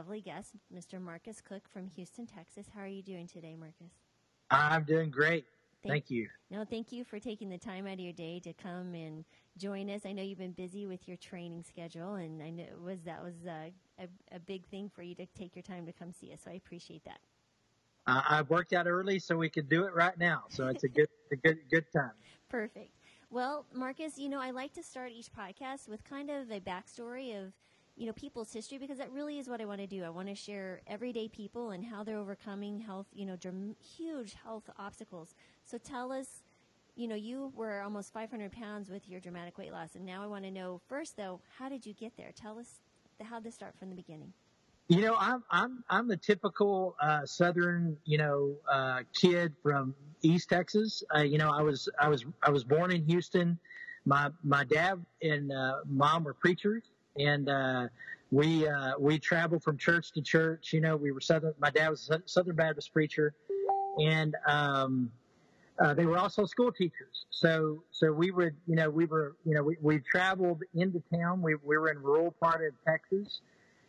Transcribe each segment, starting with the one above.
lovely guest, Mr. Marcus Cook from Houston, Texas. How are you doing today, Marcus? I'm doing great. Thank, thank, you. No, thank you for taking the time out of your day to come and join us. I know you've been busy with your training schedule, and I know it was that was a, a, a big thing for you to take your time to come see us. So I appreciate that. Uh, I worked out early so we could do it right now. So it's a good, a good, good time. Perfect. Well, Marcus, you know, I like to start each podcast with kind of a backstory of, you know, people's history because that really is what I want to do. I want to share everyday people and how they're overcoming health, you know, dram- huge health obstacles. So tell us, you know, you were almost 500 pounds with your dramatic weight loss, and now I want to know first, though, how did you get there? Tell us how this start from the beginning. You know, I'm I'm I'm the typical uh, Southern, you know, uh, kid from East Texas. Uh, you know, I was I was I was born in Houston. My my dad and uh, mom were preachers, and uh, we uh, we traveled from church to church. You know, we were Southern. My dad was a Southern Baptist preacher, and um, uh, they were also school teachers. So so we would you know we were you know we, we traveled into town. We we were in rural part of Texas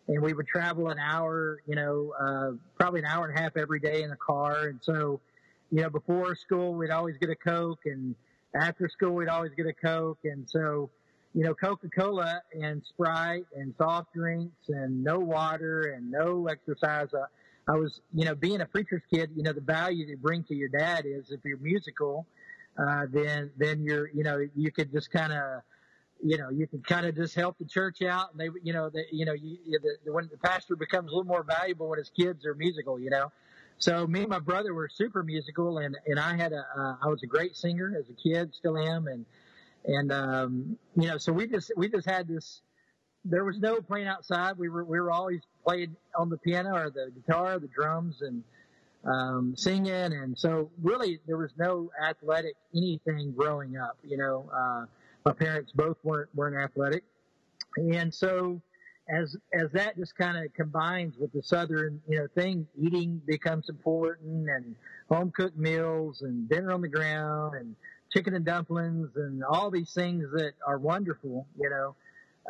and we would travel an hour, you know, uh, probably an hour and a half every day in a car. And so, you know, before school, we'd always get a Coke and after school, we'd always get a Coke. And so, you know, Coca-Cola and Sprite and soft drinks and no water and no exercise. Uh, I was, you know, being a preacher's kid, you know, the value you bring to your dad is if you're musical, uh, then, then you're, you know, you could just kind of, you know, you can kind of just help the church out, and they, you know, the, you know, you, the, when the pastor becomes a little more valuable when his kids are musical, you know. So me and my brother were super musical, and and I had a, uh, I was a great singer as a kid, still am, and and um, you know, so we just we just had this. There was no playing outside. We were we were always playing on the piano or the guitar, the drums, and um, singing, and so really there was no athletic anything growing up, you know. Uh, my parents both weren't weren't athletic, and so as as that just kind of combines with the southern you know thing, eating becomes important, and home cooked meals, and dinner on the ground, and chicken and dumplings, and all these things that are wonderful, you know.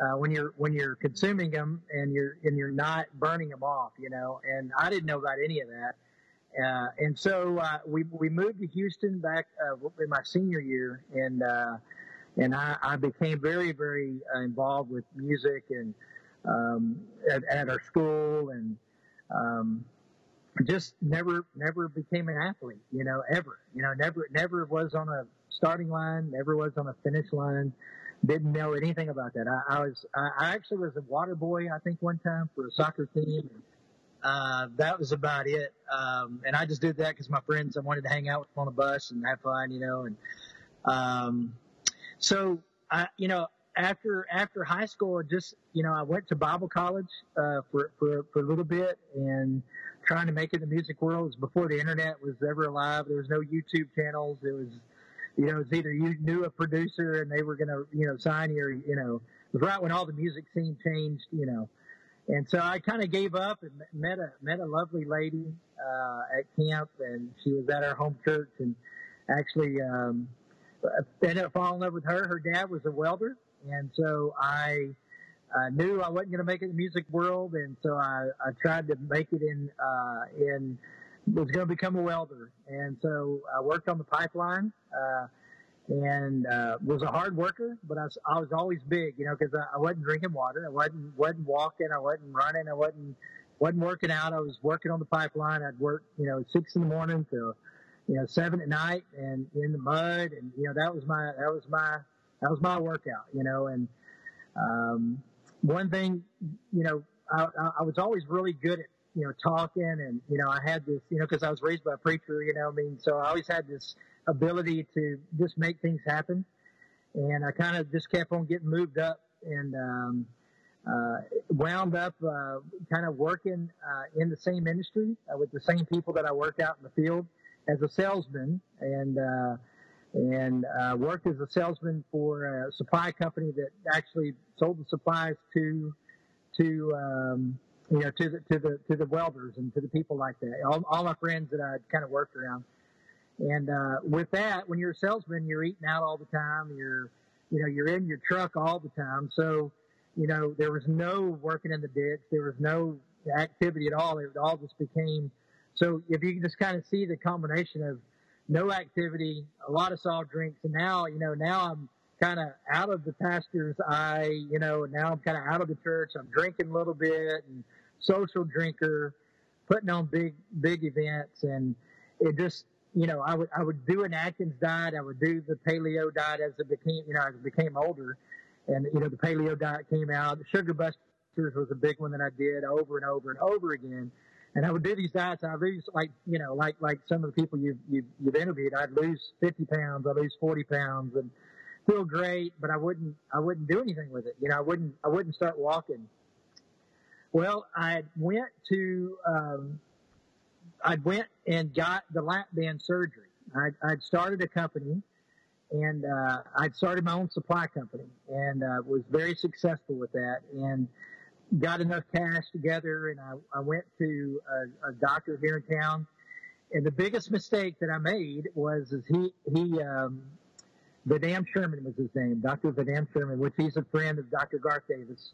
Uh, when you're when you're consuming them and you're and you're not burning them off, you know. And I didn't know about any of that. Uh, and so uh, we we moved to Houston back uh, in my senior year, and uh, and I, I became very, very uh, involved with music and um, at, at, our school, and um, just never, never became an athlete. You know, ever. You know, never, never was on a starting line, never was on a finish line. Didn't know anything about that. I, I was, I actually was a water boy. I think one time for a soccer team. Uh, that was about it. Um, and I just did that because my friends, I wanted to hang out with them on the bus and have fun, you know, and, um, so, I, you know, after after high school, just you know, I went to Bible college uh, for, for for a little bit and trying to make it in the music world. It was before the internet was ever alive. There was no YouTube channels. It was, you know, it's either you knew a producer and they were going to, you know, sign you, or, you know, it was right when all the music scene changed, you know. And so I kind of gave up and met a met a lovely lady uh, at camp, and she was at our home church, and actually um, ended up falling in love with her. Her dad was a welder, and so I uh, knew I wasn't going to make it in the music world, and so I, I tried to make it in uh, in was going to become a welder, and so I worked on the pipeline. Uh, and uh, was a hard worker, but I was, I was always big, you know, because I, I wasn't drinking water, I wasn't wasn't walking, I wasn't running, I wasn't wasn't working out. I was working on the pipeline. I'd work, you know, six in the morning till you know, seven at night and in the mud. And, you know, that was my, that was my, that was my workout, you know, and, um, one thing, you know, I, I was always really good at, you know, talking and, you know, I had this, you know, cause I was raised by a preacher, you know, I mean, so I always had this ability to just make things happen. And I kind of just kept on getting moved up and, um, uh, wound up uh, kind of working uh, in the same industry uh, with the same people that I worked out in the field as a salesman and uh, and uh, worked as a salesman for a supply company that actually sold the supplies to to um, you know to the to the to the welders and to the people like that. All, all my friends that I kind of worked around. And uh, with that, when you're a salesman, you're eating out all the time. You're you know you're in your truck all the time. So you know there was no working in the ditch. There was no activity at all. It all just became so. If you can just kind of see the combination of no activity, a lot of soft drinks, and now you know now I'm kind of out of the pastor's eye. You know, now I'm kind of out of the church. I'm drinking a little bit and social drinker, putting on big big events, and it just you know I would I would do an Atkins diet. I would do the paleo diet as it became you know as it became older, and you know the paleo diet came out. The sugar busters was a big one that I did over and over and over again. And I would do these diets. I lose like you know like like some of the people you've you've, you've interviewed. I'd lose 50 pounds. I lose 40 pounds, and feel great. But I wouldn't I wouldn't do anything with it. You know I wouldn't I wouldn't start walking. Well, I went to um, I went and got the lap band surgery. I'd, I'd started a company and uh, I'd started my own supply company and uh, was very successful with that and got enough cash together and I, I went to a, a doctor here in town and the biggest mistake that I made was is he he um, Vadim Sherman was his name, Dr. Vadim Sherman, which he's a friend of Dr. Garth Davis.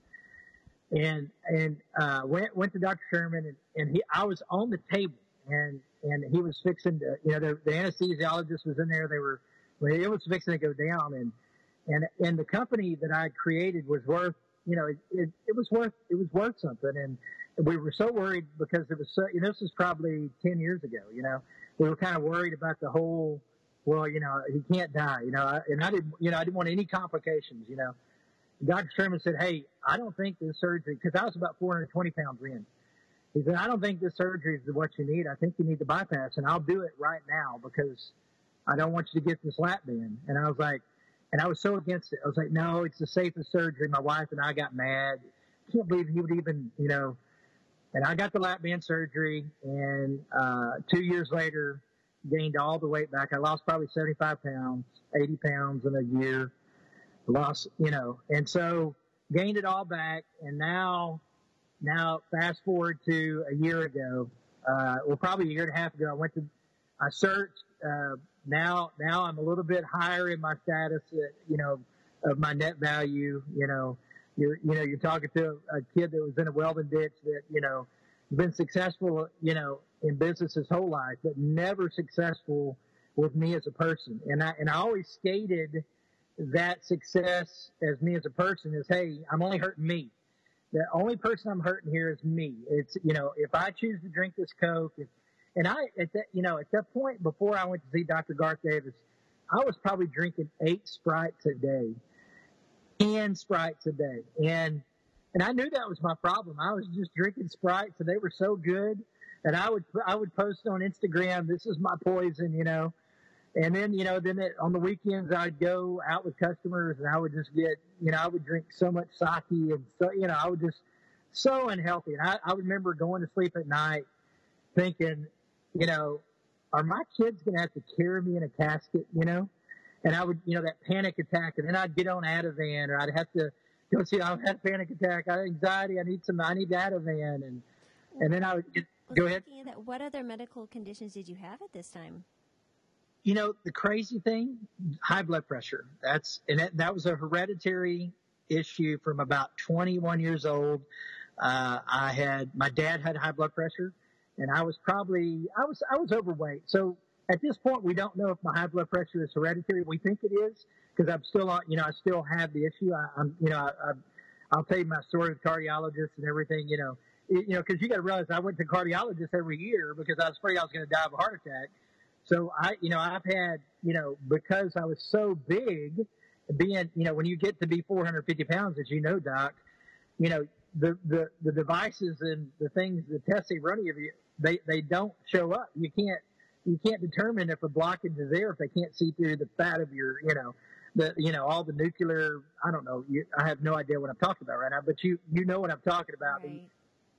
And and uh, went went to Dr. Sherman and, and he I was on the table and and he was fixing to you know the, the anesthesiologist was in there they were it was fixing to go down and and and the company that I created was worth you know, it, it, it was worth it was worth something, and we were so worried because it was so. You know, this was probably ten years ago. You know, we were kind of worried about the whole. Well, you know, he can't die. You know, and I didn't. You know, I didn't want any complications. You know, Dr. Sherman said, "Hey, I don't think this surgery because I was about 420 pounds in." He said, "I don't think this surgery is what you need. I think you need the bypass, and I'll do it right now because I don't want you to get this lap band." And I was like, and I was so against it. I was like, no, it's the safest surgery. My wife and I got mad. Can't believe he would even, you know. And I got the lap band surgery, and uh, two years later, gained all the weight back. I lost probably 75 pounds, 80 pounds in a year. Lost, you know, and so gained it all back. And now, now fast forward to a year ago, uh, well, probably a year and a half ago, I went to, I searched, uh, now now I'm a little bit higher in my status, uh, you know, of my net value. You know, you're you know you're talking to a, kid that was in a welding ditch that you know been successful, you know, in business his whole life, but never successful with me as a person. And I and I always stated that success as me as a person is, hey, I'm only hurting me. The only person I'm hurting here is me. It's you know, if I choose to drink this Coke, if and I, at that, you know, at that point before I went to see Dr. Garth Davis, I was probably drinking eight Sprites a day, ten Sprites a day, and and I knew that was my problem. I was just drinking Sprites, and they were so good, and I would I would post on Instagram, "This is my poison," you know. And then, you know, then it, on the weekends I'd go out with customers and I would just get, you know, I would drink so much sake and so, you know, I would just so unhealthy. And I, I remember going to sleep at night thinking, you know, are my kids going to have to carry me in a casket, you know? And I would, you know, that panic attack, and then I'd get on Ativan, or I'd have to go see, I've had a panic attack, I have anxiety, I need some, I need Ativan, and and then I would get, go ahead. That, what other medical conditions did you have at this time? You know, the crazy thing, high blood pressure. That's and that, that was a hereditary issue from about 21 years old. Uh, I had my dad had high blood pressure and I was probably I was I was overweight. So at this point, we don't know if my high blood pressure is hereditary. We think it is because I'm still on. You know, I still have the issue. I, am you know I, I, I'll tell you my story with cardiologists and everything. You know, you know because you got to realize I went to cardiologists every year because I was afraid I was going to die of a heart attack. So I, you know, I've had, you know, because I was so big, being, you know, when you get to be 450 pounds, as you know, doc, you know, the, the, the devices and the things, the tests they run of you, they they don't show up. You can't you can't determine if a blockage is there if they can't see through the fat of your you know the you know all the nuclear. I don't know. You, I have no idea what I'm talking about right now, but you you know what I'm talking about. Right.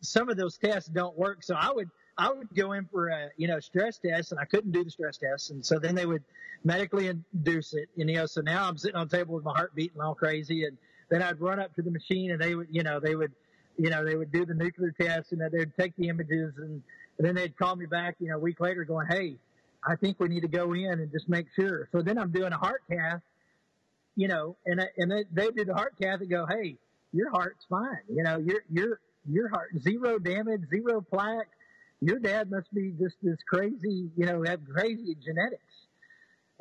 Some of those tests don't work, so I would I would go in for a you know stress test, and I couldn't do the stress test, and so then they would medically induce it. And you know, so now I'm sitting on the table with my heart beating all crazy, and then I'd run up to the machine, and they would you know they would you know they would do the nuclear test, and they'd take the images and and then they'd call me back, you know, a week later going, Hey, I think we need to go in and just make sure. So then I'm doing a heart cath, you know, and, and they, do the heart cath and go, Hey, your heart's fine. You know, you're, you're, your heart zero damage, zero plaque. Your dad must be just this crazy, you know, have crazy genetics.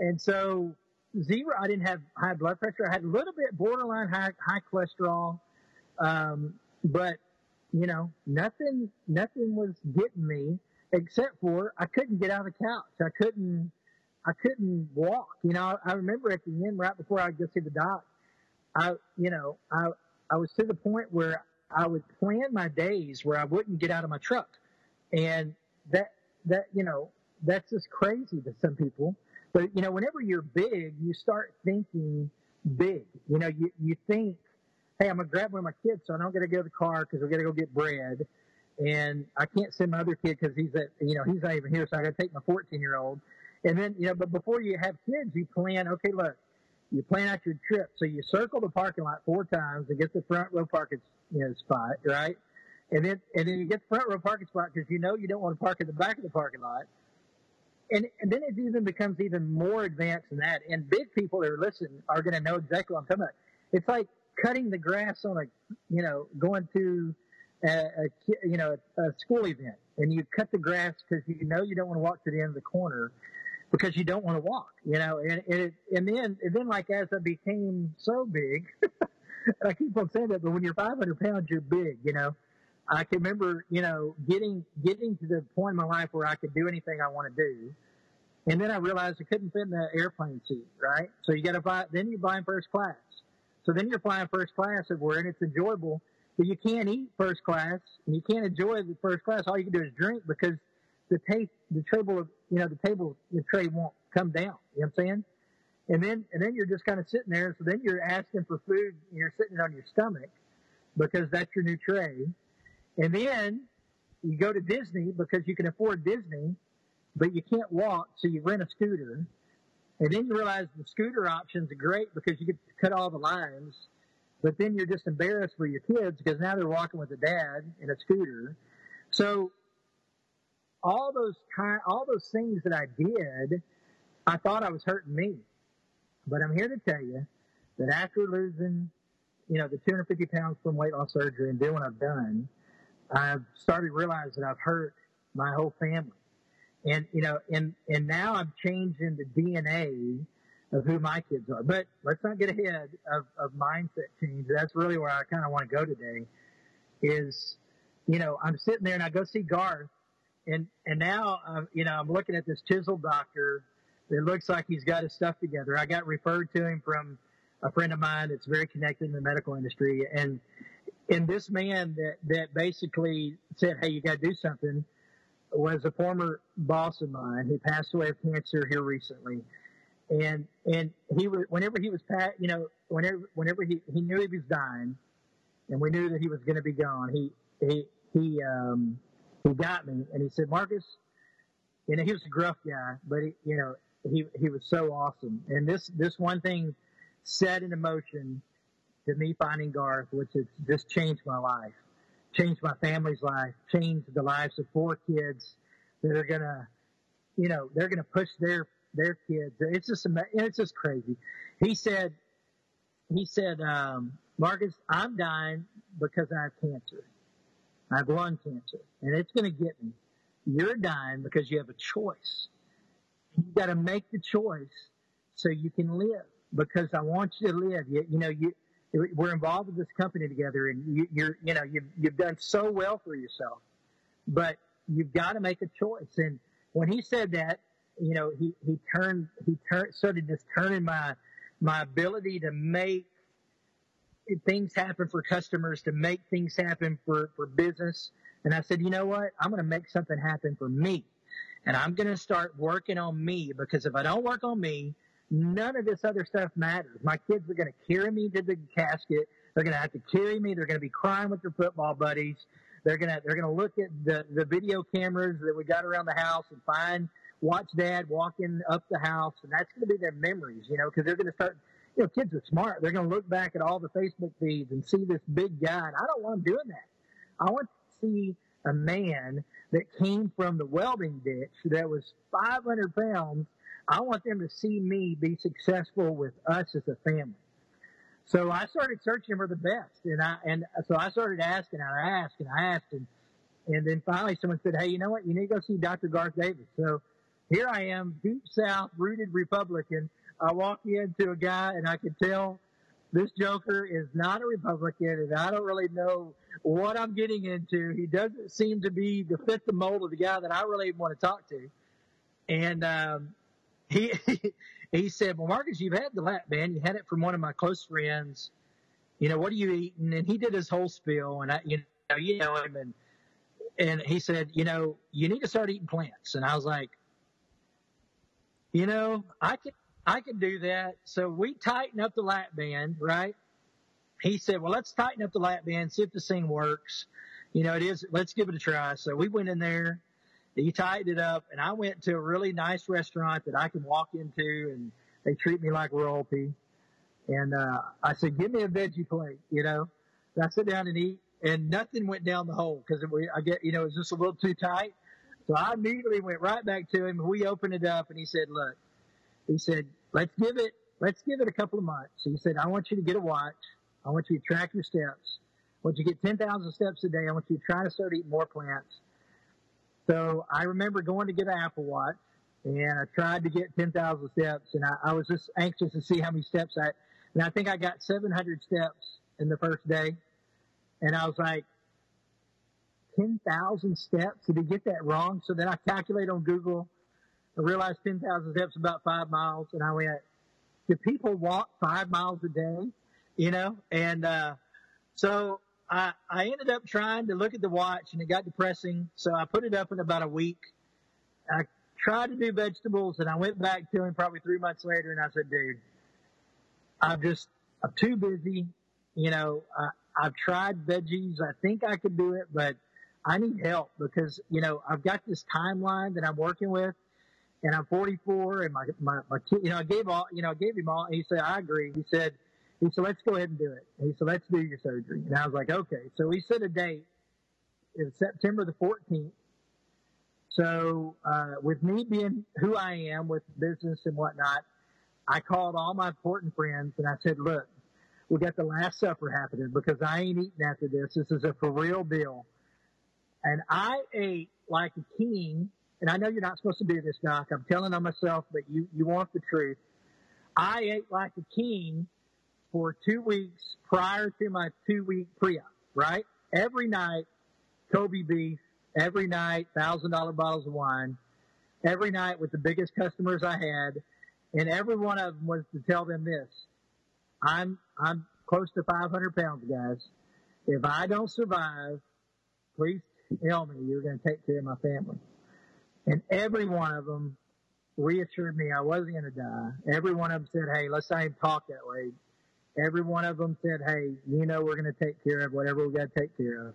And so zero, I didn't have high blood pressure. I had a little bit borderline high, high cholesterol. Um, but you know, nothing, nothing was getting me except for I couldn't get out of the couch. I couldn't, I couldn't walk. You know, I remember at the end, right before I go see the doc, I, you know, I, I was to the point where I would plan my days where I wouldn't get out of my truck. And that, that, you know, that's just crazy to some people. But, you know, whenever you're big, you start thinking big. You know, you, you think, hey, I'm going to grab one of my kids so I don't got to go to the car because we got to go get bread. And I can't send my other kid because he's at, you know, he's not even here. So I got to take my 14 year old. And then, you know, but before you have kids, you plan, okay, look, you plan out your trip. So you circle the parking lot four times and get the front row parking you know, spot, right? And then, and then you get the front row parking spot because you know you don't want to park in the back of the parking lot. And, and then it even becomes even more advanced than that. And big people that are listening are going to know exactly what I'm talking about. It's like cutting the grass on a, you know, going to a, a you know, a, a school event and you cut the grass because you know you don't want to walk to the end of the corner because you don't want to walk, you know, and, and, it, and then, and then like as I became so big, I keep on saying that, but when you're 500 pounds, you're big, you know. I can remember, you know, getting, getting to the point in my life where I could do anything I want to do. And then I realized I couldn't fit in the airplane seat, right? So you got to buy, then you're buying first class. So then you're flying first class everywhere and it's enjoyable, but you can't eat first class and you can't enjoy the first class. All you can do is drink because the the table of, you know, the table, the tray won't come down. You know what I'm saying? And then, and then you're just kind of sitting there. So then you're asking for food and you're sitting on your stomach because that's your new tray. And then you go to Disney because you can afford Disney, but you can't walk. So you rent a scooter. And then you realize the scooter options are great because you get to cut all the lines. But then you're just embarrassed for your kids because now they're walking with a dad in a scooter. So all those kind, all those things that I did, I thought I was hurting me. But I'm here to tell you that after losing, you know, the 250 pounds from weight loss surgery and doing what I've done, I've started realizing that I've hurt my whole family. And, you know, and, and now I'm changing the DNA of who my kids are. But let's not get ahead of, of mindset change. That's really where I kind of want to go today is, you know, I'm sitting there and I go see Garth and and now um, you know I'm looking at this chiseled doctor. It looks like he's got his stuff together. I got referred to him from a friend of mine that's very connected in the medical industry, and and this man that that basically said, "Hey, you got to do something," was a former boss of mine who passed away of cancer here recently, and and he was whenever he was pat, you know, whenever whenever he he knew he was dying, and we knew that he was going to be gone. He he he um he got me and he said, Marcus, you know, he was a gruff guy, but he, you know, he, he was so awesome. And this, this one thing set in motion to me finding Garth, which has just changed my life, changed my family's life, changed the lives of four kids that are to, you know, they're to push their, their kids. It's just, it's just crazy. He said, he said, um, Marcus, I'm dying because I have cancer. I have lung cancer and it's to get me. You're dying because you have a choice. You got to make the choice so you can live because I want you to live. You, you know, you, we're involved with this company together and you, you're, you know, you've, you've done so well for yourself, but you've got to make a choice. And when he said that, you know, he, he turned, he turned, started just turning my, my ability to make things happen for customers, to make things happen for, for business. And I said, you know what? I'm going to make something happen for me. And I'm going to start working on me because if I don't work on me, none of this other stuff matters. My kids are going to carry me to the casket. They're going to have to carry me. They're going to be crying with their football buddies. They're going to, they're going to look at the, the video cameras that we got around the house and find, watch dad walking up the house. And that's going to be their memories, you know, because they're going to start you know, kids are smart. They're going to look back at all the Facebook feeds and see this big guy. And I don't want them doing that. I want to see a man that came from the welding ditch that was 500 pounds. I want them to see me be successful with us as a family. so I started searching for the best, and I and so I started asking, and I asked, and I asked, and and then finally someone said, "Hey, you know what? You need to go see Dr. Garth Davis." So here I am, deep South rooted Republican. I walk into a guy, and I could tell this Joker is not a Republican, and I don't really know what I'm getting into. He doesn't seem to be to fit the mold of the guy that I really want to talk to. And um, he he said, "Well, Marcus, you've had the lap band. You had it from one of my close friends. You know, what are you eating?" And he did his whole spiel, and I, you know, you know him, and and he said, "You know, you need to start eating plants." And I was like, "You know, I can I can do that." So we tighten up the lap band, right? He said, "Well, let's tighten up the lap band, see if this thing works." You know, it is. Let's give it a try. So we went in there he tightened it up, and I went to a really nice restaurant that I can walk into, and they treat me like royalty. And uh, I said, "Give me a veggie plate," you know. And I sit down and eat, and nothing went down the hole because I get, you know, it was just a little too tight. So I immediately went right back to him. We opened it up, and he said, "Look," he said, "Let's give it, let's give it a couple of months." He said, "I want you to get a watch. I want you to track your steps. Want you get 10,000 steps a day. I want you to try to start eating more plants." So I remember going to get an Apple Watch, and I tried to get 10,000 steps, and I, I was just anxious to see how many steps I. And I think I got 700 steps in the first day, and I was like, 10,000 steps? Did he get that wrong? So then I calculated on Google. I realized 10,000 steps is about five miles, and I went, do people walk five miles a day? You know, and uh, so I, I ended up trying to look at the watch and it got depressing. So I put it up in about a week. I tried to do vegetables and I went back to him probably three months later and I said, dude, I'm just, I'm too busy. You know, I, I've tried veggies. I think I could do it, but I need help because, you know, I've got this timeline that I'm working with and I'm 44 and my, my, my kid, you know, I gave all, you know, I gave him all, he said, I agree. He said, he said, let's go ahead and do it. He said, let's do your surgery. And I was like, okay. So we set a date. It's September the 14th. So, uh, with me being who I am with business and whatnot, I called all my important friends and I said, look, we got the last supper happening because I ain't eating after this. This is a for real deal. And I ate like a king. And I know you're not supposed to do this, Doc. I'm telling on myself, but you, you want the truth. I ate like a king for two weeks prior to my two week pre-op, right? Every night, Kobe beef, every night, thousand dollar bottles of wine, every night with the biggest customers I had. And every one of them was to tell them this. I'm, I'm close to 500 pounds, guys. If I don't survive, please tell me you're going to take care of my family. And every one of them reassured me I wasn't going to die. Every one of them said, Hey, let's not even talk that way every one of them said, "Hey, you know, we're going to take care of whatever we got to take care of."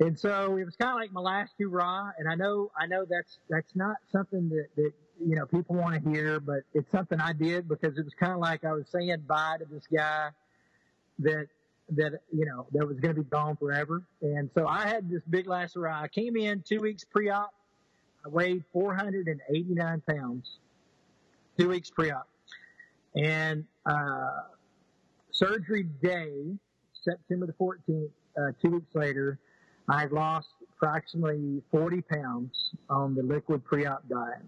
And so it was kind of like my last hurrah. And I know, I know that's that's not something that that you know people want to hear, but it's something I did because it was kind of like I was saying bye to this guy that that you know that was going to be gone forever. And so I had this big last hurrah. I came in two weeks pre-op. I weighed 489 pounds. Two weeks pre-op, and uh, surgery day, September the 14th, uh, two weeks later, I lost approximately 40 pounds on the liquid pre-op diet.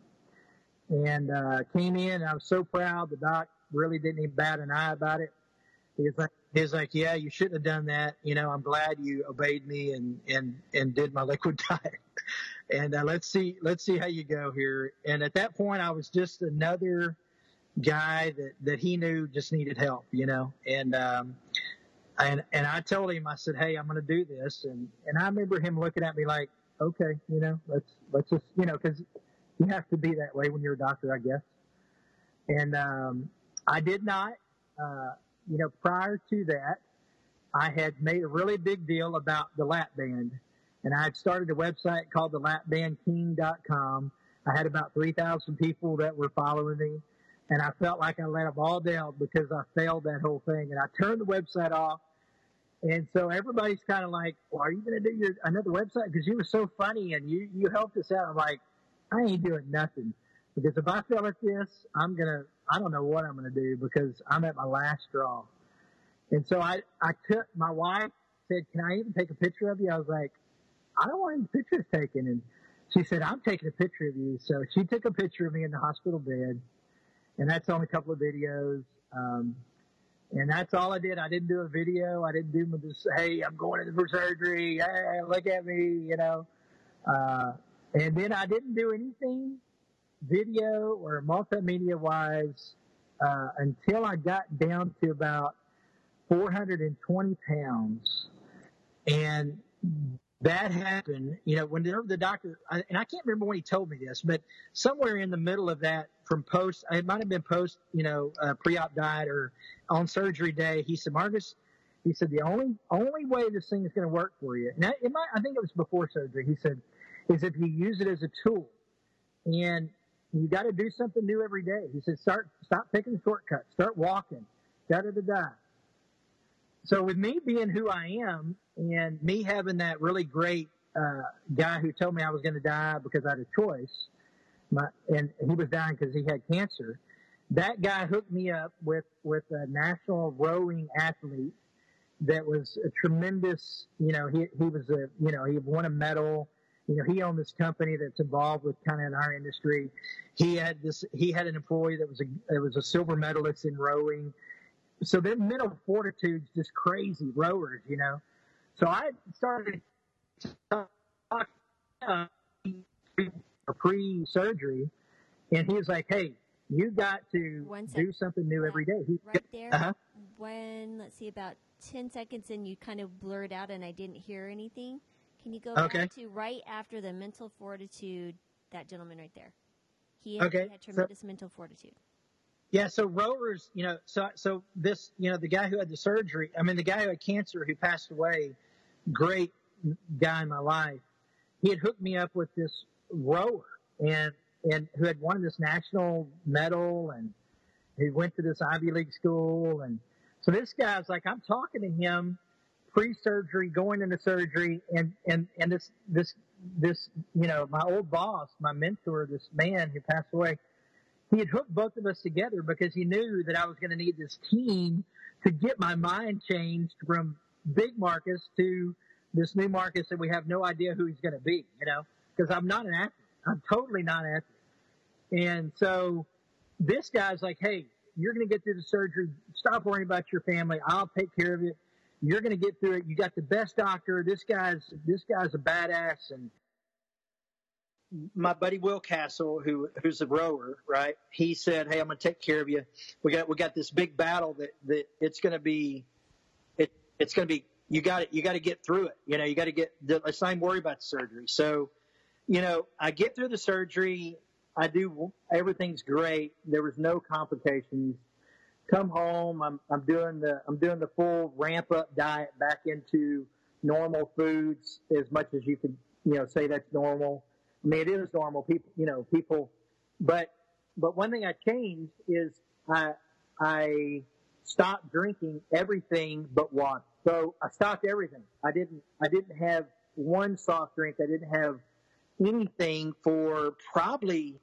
And uh, came in, I was so proud. The doc really didn't even bat an eye about it. He was like, he was like, "Yeah, you shouldn't have done that. You know, I'm glad you obeyed me and and and did my liquid diet. and uh, let's see, let's see how you go here." And at that point, I was just another guy that, that he knew just needed help, you know, and, um, and, and I told him, I said, Hey, I'm going to do this. And, and I remember him looking at me like, okay, you know, let's, let's just, you know, cause you have to be that way when you're a doctor, I guess. And, um, I did not, uh, you know, prior to that, I had made a really big deal about the lap band and I had started a website called the lapbandking.com. I had about 3,000 people that were following me and I felt like I let them all down because I failed that whole thing. And I turned the website off. And so everybody's kind of like, well, are you going to do your another website? Because you were so funny and you, you helped us out. I'm like, I ain't doing nothing. Because if I fail at this, I'm going to, I don't know what I'm going to do because I'm at my last straw. And so I, I took, my wife said, can I even take a picture of you? I was like, I don't want any pictures taken. And she said, I'm taking a picture of you. So she took a picture of me in the hospital bed and that's on a couple of videos. Um, and that's all I did. I didn't do a video. I didn't do this, hey, I'm going in for surgery. Hey, look at me, you know. Uh, and then I didn't do anything video or multimedia wise uh, until I got down to about 420 pounds. And that happened, you know, whenever the doctor, and I can't remember when he told me this, but somewhere in the middle of that from post, it might have been post, you know, uh, pre-op diet or on surgery day, he said, Marcus, he said, the only, only way this thing is going to work for you, Now, it might, I think it was before surgery, he said, is if you use it as a tool and you got to do something new every day. He said, start, stop taking shortcuts, start walking, da da da da. So with me being who I am and me having that really great uh, guy who told me I was going to die because I had a choice, my, and he was dying because he had cancer. That guy hooked me up with with a national rowing athlete that was a tremendous. You know, he he was a you know he won a medal. You know, he owned this company that's involved with kind of in our industry. He had this. He had an employee that was a that was a silver medalist in rowing so their mental fortitude's just crazy rowers, you know. So I started talking pre-surgery, and he was like, "Hey, you got to do something new every day." He, right there, uh-huh. when let's see, about ten seconds in, you kind of blurred out, and I didn't hear anything. Can you go okay. back to right after the mental fortitude? That gentleman right there. He, okay. he had tremendous so, mental fortitude. Yeah, so Rover's, you know, so so this, you know, the guy who had the surgery, I mean, the guy who had cancer who passed away, great guy in my life. He had hooked me up with this rower and and who had won this national medal and he went to this Ivy League school. And so this guy's like I'm talking to him pre-surgery, going into surgery, and and and this this this you know my old boss, my mentor, this man who passed away he had hooked both of us together because he knew that I was going to need this team to get my mind changed from big Marcus to this new Marcus that we have no idea who he's going to be, you know, because I'm not an athlete. I'm totally not an athlete. And so this guy's like, Hey, you're going to get through the surgery. Stop worrying about your family. I'll take care of it. You're going to get through it. You got the best doctor. This guy's, this guy's a badass. And my buddy Will Castle, who who's a rower, right? He said, "Hey, I'm going to take care of you. We got we got this big battle that that it's going to be, it it's going to be. You got it. You got to get through it. You know, you got to get. Let's not worry about the surgery. So, you know, I get through the surgery. I do everything's great. There was no complications. Come home. I'm I'm doing the I'm doing the full ramp up diet back into normal foods as much as you could you know say that's normal I mean, it is normal. People, you know, people, but, but one thing I changed is I, I stopped drinking everything but water. So I stopped everything. I didn't, I didn't have one soft drink. I didn't have anything for probably,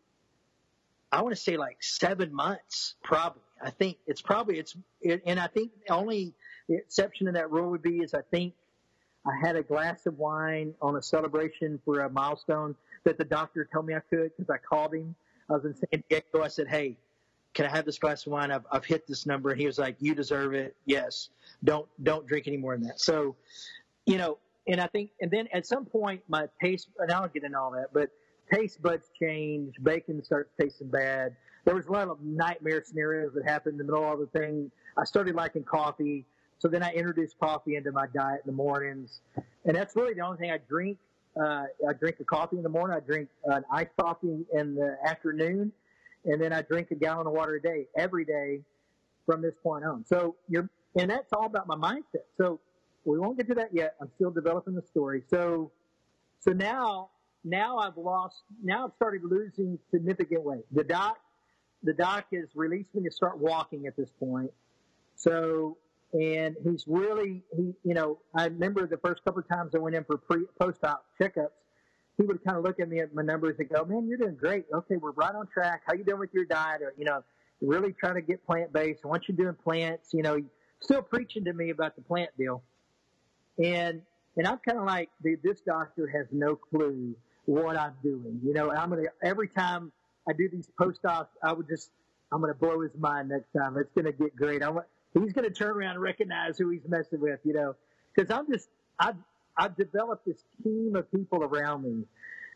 I want to say like seven months, probably. I think it's probably, it's, it, and I think the only exception to that rule would be is I think I had a glass of wine on a celebration for a milestone that the doctor told me I could because I called him. I was in San Diego. I said, "Hey, can I have this glass of wine? I've, I've hit this number." And he was like, "You deserve it. Yes. Don't don't drink any more than that." So, you know, and I think, and then at some point, my taste, and I'll get into all that, but taste buds change. Bacon starts tasting bad. There was a lot of nightmare scenarios that happened in the middle of the thing. I started liking coffee. So then I introduced coffee into my diet in the mornings. And that's really the only thing I drink uh, I drink a coffee in the morning. I drink an iced coffee in the afternoon, and then I drink a gallon of water a day every day from this point on. So you're, and that's all about my mindset. So we won't get to that yet. I'm still developing the story. So, so now, now I've lost. Now I've started losing significant weight. The doc, the doc has released me to start walking at this point. So and he's really he you know I remember the first couple of times I went in for pre post op checkups, he would kind of look at me at my numbers and go, "Man, you're doing great. Okay, we're right on track. How you doing with your diet? Or you know, really trying to get plant based. Once you're doing plants, you know, still preaching to me about the plant deal. And, and I'm kind of like, dude, this doctor has no clue what I'm doing. You know, I'm going to, every time I do these post-ops, I would just, I'm going to blow his mind next time. It's going to get great. I'm, he's going to turn around and recognize who he's messing with, you know, because I'm just, I've, I've developed this team of people around me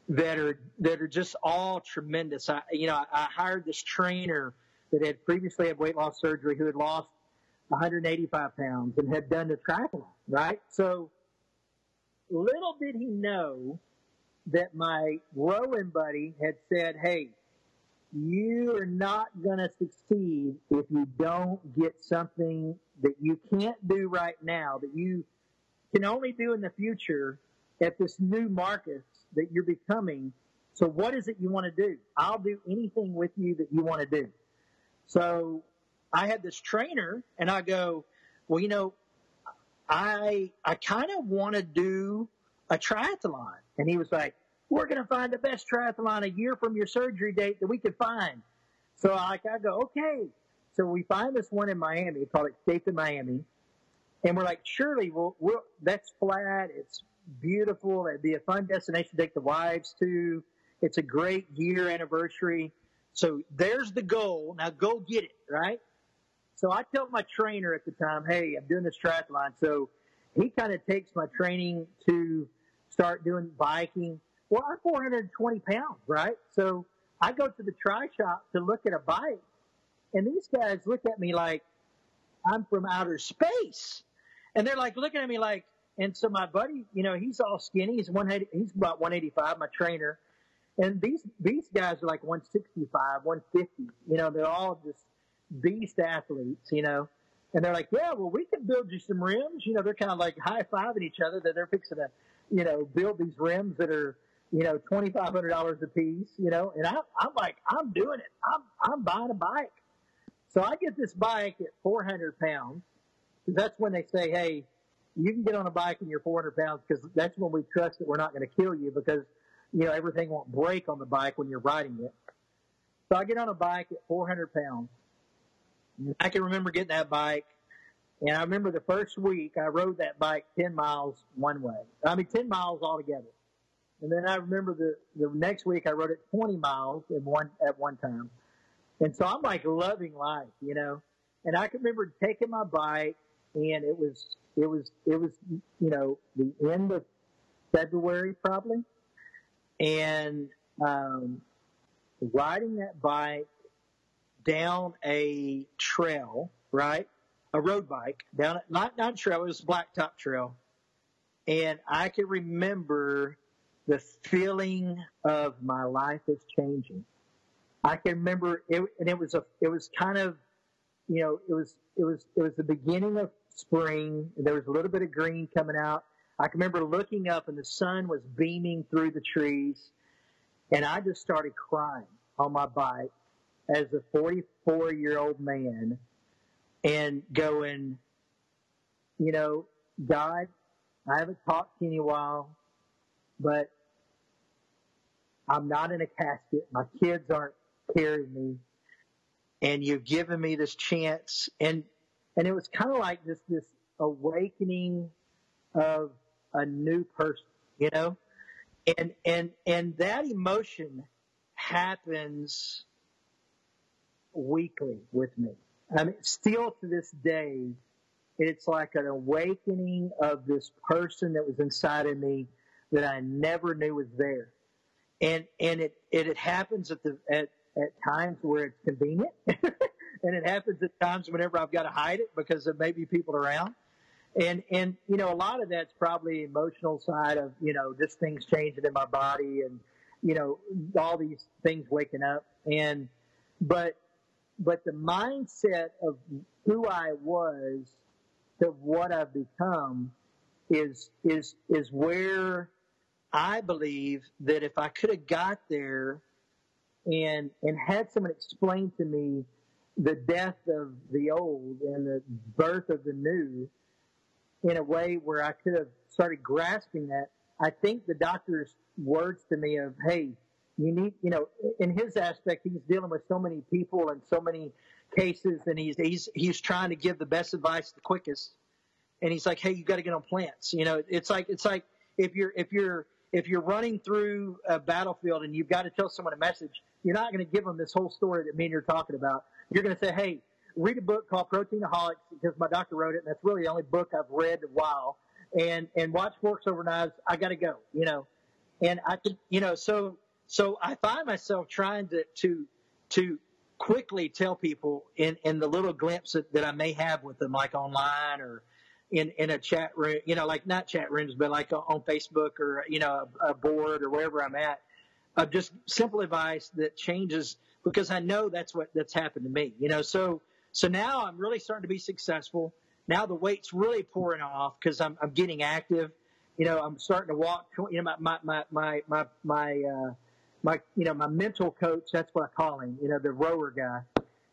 that are, that are just all tremendous. I, you know, I, I hired this trainer that had previously had weight loss surgery who had lost 185 pounds and had done the triathlon, right? So little did he know that my rowing buddy had said, Hey, you are not going to succeed if you don't get something that you can't do right now, that you can only do in the future at this new market that you're becoming. So what is it you want to do? I'll do anything with you that you want to do. So I had this trainer and I go, well, you know, I, I kind of want to do a triathlon. And he was like, we're going to find the best triathlon a year from your surgery date that we could find. So I, I go, okay. So we find this one in Miami, called Escape in Miami. And we're like, surely we'll, we'll, that's flat. It's beautiful. It'd be a fun destination to take the wives to. It's a great year anniversary. So there's the goal. Now go get it, right? So I tell my trainer at the time, hey, I'm doing this triathlon. So he kind of takes my training to start doing biking. Well, I'm 420 pounds, right? So I go to the tri shop to look at a bike, and these guys look at me like I'm from outer space. And they're like looking at me like, and so my buddy, you know, he's all skinny. He's one, he's about 185, my trainer. And these, these guys are like 165, 150. You know, they're all just beast athletes, you know. And they're like, yeah, well, we can build you some rims. You know, they're kind of like high fiving each other that they're fixing to, you know, build these rims that are, you know, $2,500 a piece, you know. And I, I'm like, I'm doing it. I'm, I'm buying a bike. So I get this bike at 400 pounds. Because that's when they say, hey, you can get on a bike and you're 400 pounds because that's when we trust that we're not going to kill you because, you know, everything won't break on the bike when you're riding it. So I get on a bike at 400 pounds I can remember getting that bike, and I remember the first week I rode that bike 10 miles one way. I mean, 10 miles altogether. And then I remember the, the next week I rode it 20 miles in one, at one time. And so I'm like loving life, you know. And I can remember taking my bike and it was, it was, it was, you know, the end of February probably. And, um, riding that bike down a trail, right? A road bike down, not, not trail, it was blacktop trail. And I can remember the feeling of my life is changing. I can remember it, and it was a, it was kind of, you know, it was, it was, it was the beginning of spring. There was a little bit of green coming out. I can remember looking up and the sun was beaming through the trees and I just started crying on my bike as a 44 year old man and going, you know, God, I haven't talked to you in a while, but I'm not in a casket. My kids aren't carrying me. And you've given me this chance. And, and it was kind of like this, this awakening of a new person, you know? And, and, and that emotion happens weekly with me. I mean, still to this day, it's like an awakening of this person that was inside of me that I never knew was there. And, and it, it, it happens at the, at, at times where it's convenient. and it happens at times whenever I've got to hide it because there may be people around. And, and, you know, a lot of that's probably emotional side of, you know, just things changing in my body and, you know, all these things waking up. And, but but the mindset of who I was to what I've become is is is where I believe that if I could have got there and and had someone explain to me the death of the old and the birth of the new in a way where I could have started grasping that, I think the doctor's words to me of, hey, you need, you know, in his aspect, he's dealing with so many people and so many cases, and he's he's he's trying to give the best advice the quickest. And he's like, "Hey, you got to get on plants." You know, it's like it's like if you're if you're if you're running through a battlefield and you've got to tell someone a message, you're not going to give them this whole story that me and you're talking about. You're going to say, "Hey, read a book called Proteinaholics because my doctor wrote it, and that's really the only book I've read in a while." And and watch Forks Over Knives. I got to go. You know, and I could, you know, so so I find myself trying to to to quickly tell people in in the little glimpse that, that I may have with them, like online or in in a chat room, you know, like not chat rooms, but like on Facebook or you know a, a board or wherever I'm at, of just simple advice that changes because I know that's what that's happened to me, you know. So so now I'm really starting to be successful. Now the weight's really pouring off because I'm I'm getting active. You know, I'm starting to walk. You know, my my my my my uh, my you know my mental coach that's what I call him you know the rower guy.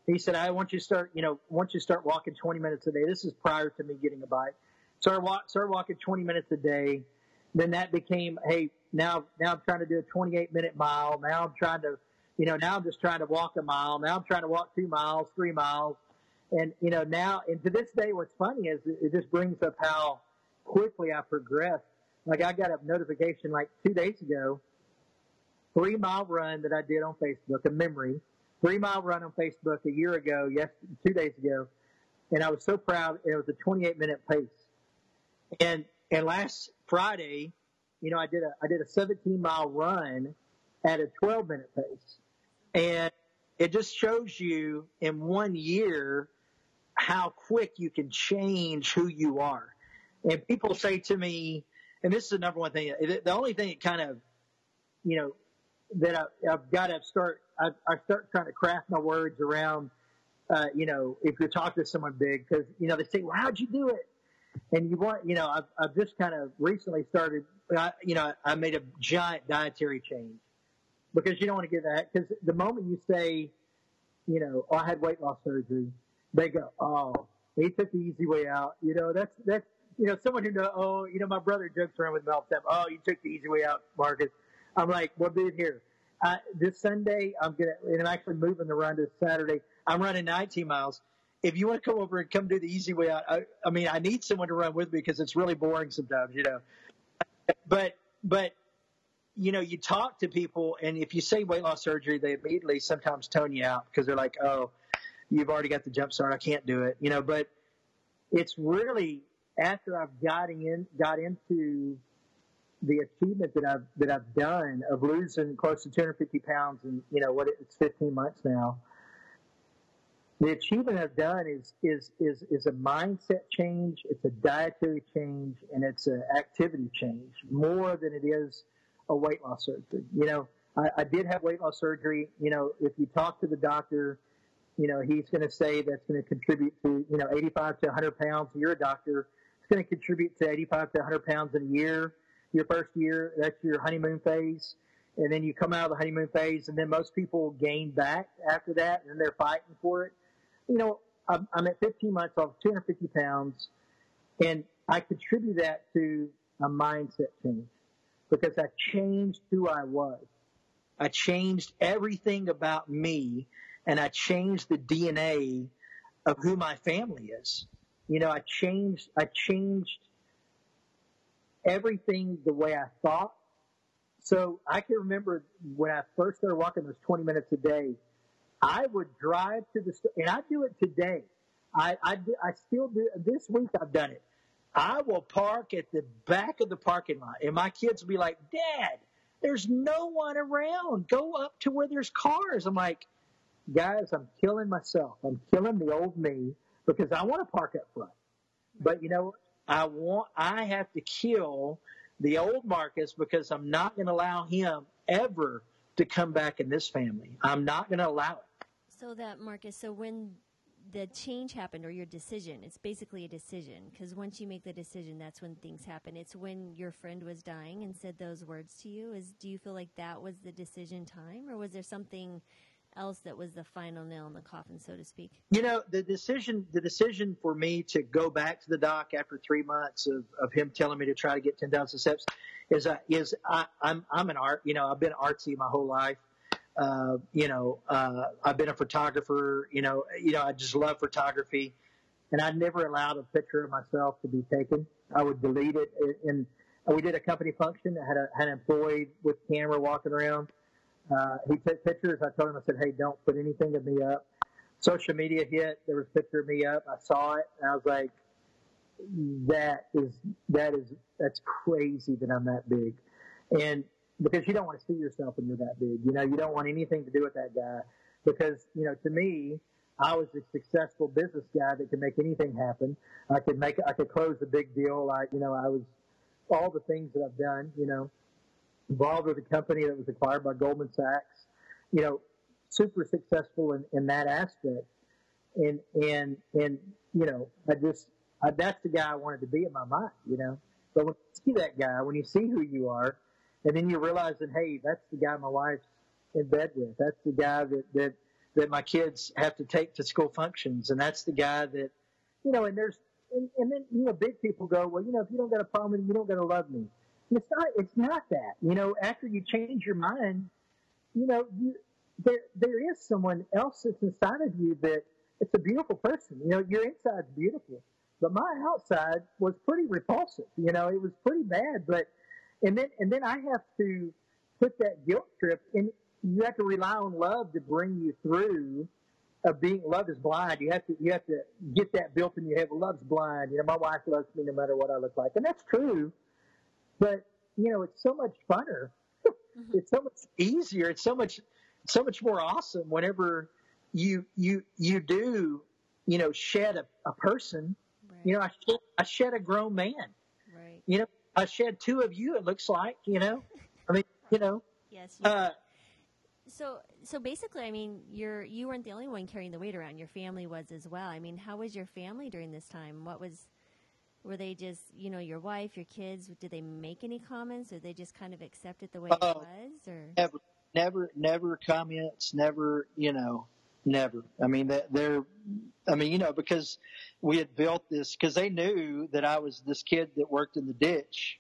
He said I want you to start you know once you start walking 20 minutes a day this is prior to me getting a bike started walk started walking 20 minutes a day. Then that became hey now now I'm trying to do a 28 minute mile now I'm trying to you know now I'm just trying to walk a mile now I'm trying to walk two miles three miles. And you know now and to this day what's funny is it just brings up how quickly I progressed like I got a notification like two days ago three mile run that I did on Facebook, a memory, three mile run on Facebook a year ago, yes, two days ago. And I was so proud. It was a 28 minute pace. And, and last Friday, you know, I did a, I did a 17 mile run at a 12 minute pace. And it just shows you in one year how quick you can change who you are. And people say to me, and this is the number one thing, the only thing that kind of, you know, that I, have got to start. I, I start trying to craft my words around. Uh, you know, if you're talking to someone big, because you know they say, "Well, how'd you do it?" And you want, you know, I've, I've just kind of recently started. I, you know, I made a giant dietary change because you don't want to get that. Because the moment you say, you know, oh, I had weight loss surgery, they go, "Oh, he took the easy way out." You know, that's that's you know, someone who know, oh, you know, my brother jokes around with me. Oh, you took the easy way out, Marcus. I'm like, well, it here. Uh, this Sunday, I'm gonna, and I'm actually moving the run to Saturday. I'm running 19 miles. If you want to come over and come do the easy way out, I, I mean, I need someone to run with me because it's really boring sometimes, you know. But, but, you know, you talk to people, and if you say weight loss surgery, they immediately sometimes tone you out because they're like, oh, you've already got the jump start. I can't do it, you know. But it's really after I've got in, got into the achievement that I've that I've done of losing close to 250 pounds in you know what it's 15 months now. The achievement I've done is is is is a mindset change, it's a dietary change, and it's an activity change more than it is a weight loss surgery. You know, I, I did have weight loss surgery. You know, if you talk to the doctor, you know he's going to say that's going to contribute to you know 85 to 100 pounds. You're a doctor. It's going to contribute to 85 to 100 pounds in a year your first year. That's your honeymoon phase. And then you come out of the honeymoon phase, and then most people gain back after that, and they're fighting for it. You know, I'm, I'm at 15 months off 250 pounds, and I contribute that to a mindset change because I changed who I was. I changed everything about me, and I changed the DNA of who my family is. You know, I changed, I changed everything the way I thought. So I can remember when I first started walking those 20 minutes a day, I would drive to the store, and I do it today. I, I, do, I still do this week. I've done it. I will park at the back of the parking lot, and my kids will be like, "Dad, there's no one around. Go up to where there's cars." I'm like, "Guys, I'm killing myself. I'm killing the old me because I want to park up front." But you know, I want, I have to kill the old Marcus because I'm not going to allow him ever to come back in this family. I'm not going to allow it. So that Marcus, so when the change happened or your decision, it's basically a decision because once you make the decision, that's when things happen. It's when your friend was dying and said those words to you. Is do you feel like that was the decision time, or was there something else that was the final nail in the coffin, so to speak? You know, the decision, the decision for me to go back to the doc after three months of, of him telling me to try to get 10,000 steps is, uh, is I, I'm, I'm an art, you know, I've been artsy my whole life. Uh, you know, uh, I've been a photographer. You know, you know, I just love photography, and I never allowed a picture of myself to be taken. I would delete it. And we did a company function. I had a had an employee with camera walking around. Uh, he took pictures. I told him, I said, "Hey, don't put anything of me up." Social media hit. There was a picture of me up. I saw it, and I was like, "That is that is that's crazy that I'm that big." And because you don't want to see yourself when you're that big. You know, you don't want anything to do with that guy because, you know, to me, I was a successful business guy that could make anything happen. I could make, I could close a big deal. Like, you know, I was all the things that I've done, you know, involved with a company that was acquired by Goldman Sachs, you know, super successful in, in that aspect. And, and, and, you know, I just, I, that's the guy I wanted to be in my mind, you know. But when you see that guy, when you see who you are, and then you realize that hey, that's the guy my wife's in bed with. That's the guy that that that my kids have to take to school functions, and that's the guy that you know. And there's and, and then you know, big people go, well, you know, if you don't got a problem with me, you don't got to love me. It's not. It's not that. You know, after you change your mind, you know, you there there is someone else that's inside of you that it's a beautiful person. You know, your inside's beautiful, but my outside was pretty repulsive. You know, it was pretty bad, but and then and then I have to put that guilt trip, and you have to rely on love to bring you through. Of being love is blind. You have to you have to get that built in your head. Love's blind. You know, my wife loves me no matter what I look like, and that's true. But you know, it's so much funner. Mm-hmm. it's so much easier. It's so much so much more awesome whenever you you you do you know shed a, a person. Right. You know, I shed, I shed a grown man. Right. You know, I shed two of you. It looks like you know. I mean, you know. Yes. You uh, so so basically, I mean, you're you weren't the only one carrying the weight around. Your family was as well. I mean, how was your family during this time? What was were they just you know your wife, your kids? Did they make any comments, or they just kind of accept it the way uh, it oh, was? Or never, never, never comments. Never, you know. Never. I mean, that they're, I mean, you know, because we had built this, because they knew that I was this kid that worked in the ditch,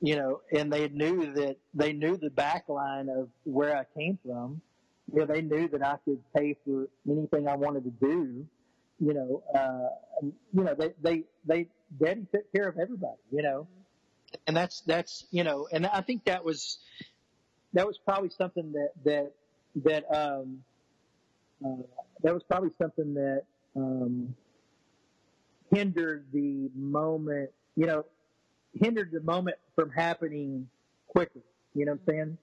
you know, and they knew that they knew the back line of where I came from. You know, they knew that I could pay for anything I wanted to do. You know, uh, you know, they, they, they, daddy took care of everybody, you know, and that's, that's, you know, and I think that was, that was probably something that, that, that, um, uh, that was probably something that um, hindered the moment, you know, hindered the moment from happening quickly. You know what I'm saying?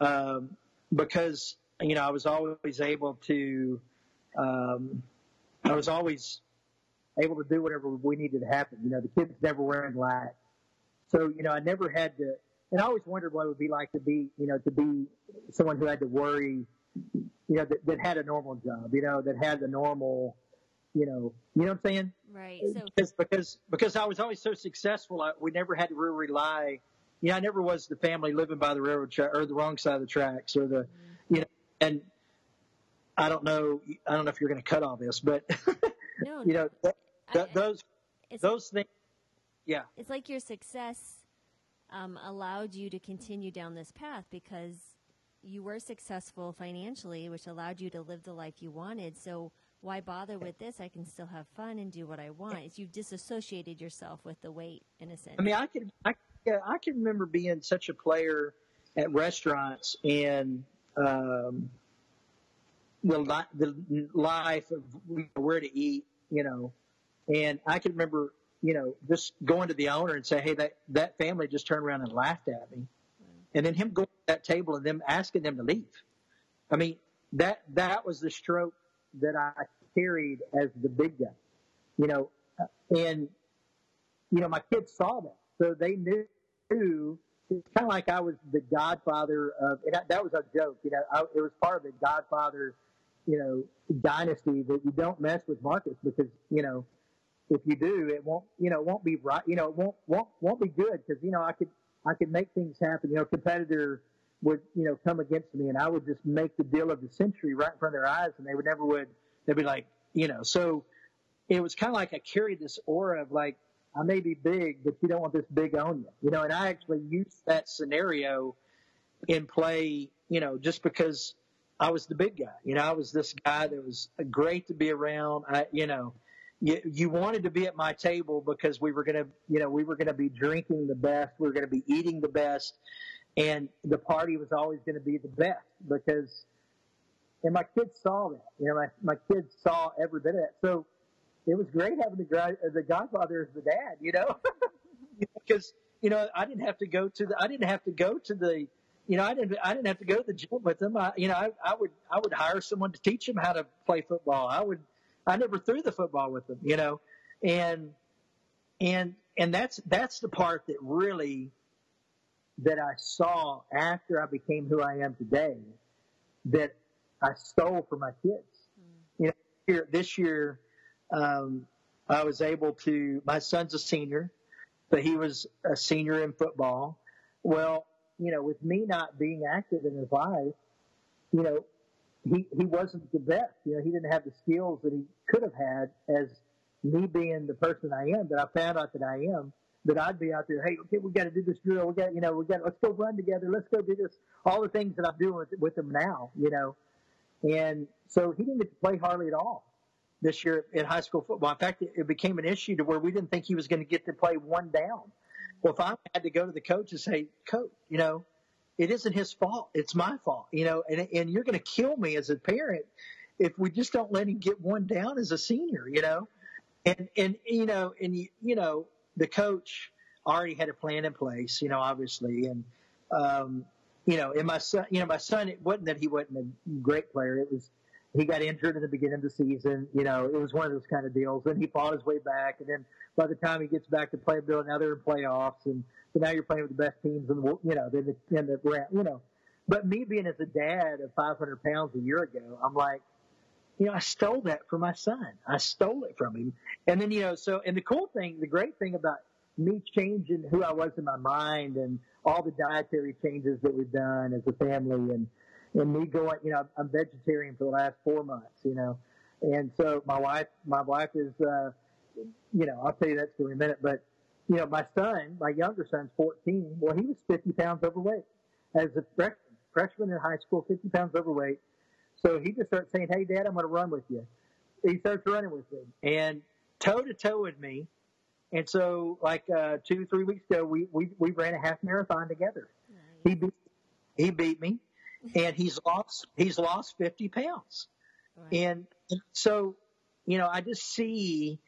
Um, because you know I was always able to, um, I was always able to do whatever we needed to happen. You know, the kids never were in lack, so you know I never had to. And I always wondered what it would be like to be, you know, to be someone who had to worry you know, that, that had a normal job, you know, that had the normal, you know, you know what I'm saying? Right. So because because because I was always so successful, I, we never had to really rely. You know, I never was the family living by the railroad track or the wrong side of the tracks or the, mm-hmm. you know, and I don't know, I don't know if you're going to cut all this, but no, you know, th- th- I, those those things, yeah. It's like your success um, allowed you to continue down this path because you were successful financially, which allowed you to live the life you wanted. So why bother with this? I can still have fun and do what I want. It's you've disassociated yourself with the weight in a sense. I mean, I can, I, yeah, I can remember being such a player at restaurants and um, the the life of where to eat, you know, and I can remember, you know, just going to the owner and say, hey, that that family just turned around and laughed at me and then him going to that table and them asking them to leave. I mean, that that was the stroke that I carried as the big guy, you know, and you know my kids saw that, so they knew. It's kind of like I was the godfather of. And that was a joke, you know. I, it was part of the Godfather, you know, dynasty that you don't mess with Marcus because you know if you do, it won't, you know, won't be right. You know, it won't won't won't be good because you know I could I could make things happen. You know, competitor would, you know, come against me and I would just make the deal of the century right in front of their eyes and they would never would, they'd be like, you know, so it was kind of like I carried this aura of like, I may be big, but you don't want this big on you, you know, and I actually used that scenario in play, you know, just because I was the big guy. You know, I was this guy that was uh, great to be around. I, you know, you, you wanted to be at my table because we were going to, you know, we were going to be drinking the best. We were going to be eating the best. And the party was always going to be the best because, and my kids saw that. You know, my, my kids saw every bit of that. So it was great having the, the godfather as the dad, you know, because, you know, I didn't have to go to the, I didn't have to go to the, you know, I didn't, I didn't have to go to the gym with them. I, you know, I, I would, I would hire someone to teach them how to play football. I would, I never threw the football with them, you know, and, and, and that's, that's the part that really, that I saw after I became who I am today that I stole from my kids. Mm. You know, here, this year, um, I was able to, my son's a senior, but he was a senior in football. Well, you know, with me not being active in his life, you know, he, he wasn't the best. You know, he didn't have the skills that he could have had as me being the person I am, that I found out that I am, that I'd be out there, hey, okay, we got to do this drill. We got, you know, we got, let's go run together. Let's go do this. All the things that I'm doing with, with him now, you know. And so he didn't get to play hardly at all this year in high school football. In fact, it, it became an issue to where we didn't think he was going to get to play one down. Well, if I had to go to the coach and say, coach, you know, it isn't his fault. It's my fault, you know, and, and you're going to kill me as a parent if we just don't let him get one down as a senior, you know, and, and, you know, and you, you know, the coach already had a plan in place, you know, obviously. And, um, you know, and my son, you know, my son, it wasn't that he wasn't a great player. It was, he got injured in the beginning of the season. You know, it was one of those kind of deals. And he fought his way back. And then by the time he gets back to play, now they're in playoffs. And so now you're playing with the best teams the, you know, in the, in the round, you know. But me being as a dad of 500 pounds a year ago, I'm like, you know, I stole that from my son. I stole it from him. And then, you know, so, and the cool thing, the great thing about me changing who I was in my mind and all the dietary changes that we've done as a family and, and me going, you know, I'm vegetarian for the last four months, you know, and so my wife, my wife is, uh, you know, I'll tell you that story in a minute, but you know, my son, my younger son's 14. Well, he was 50 pounds overweight as a freshman, freshman in high school, 50 pounds overweight. So he just starts saying, Hey, dad, I'm going to run with you. He starts running with me and toe to toe with me. And so like, uh, two, three weeks ago, we, we, we ran a half marathon together. Nice. He beat, he beat me and he's lost, he's lost 50 pounds. Right. And so, you know, I just see,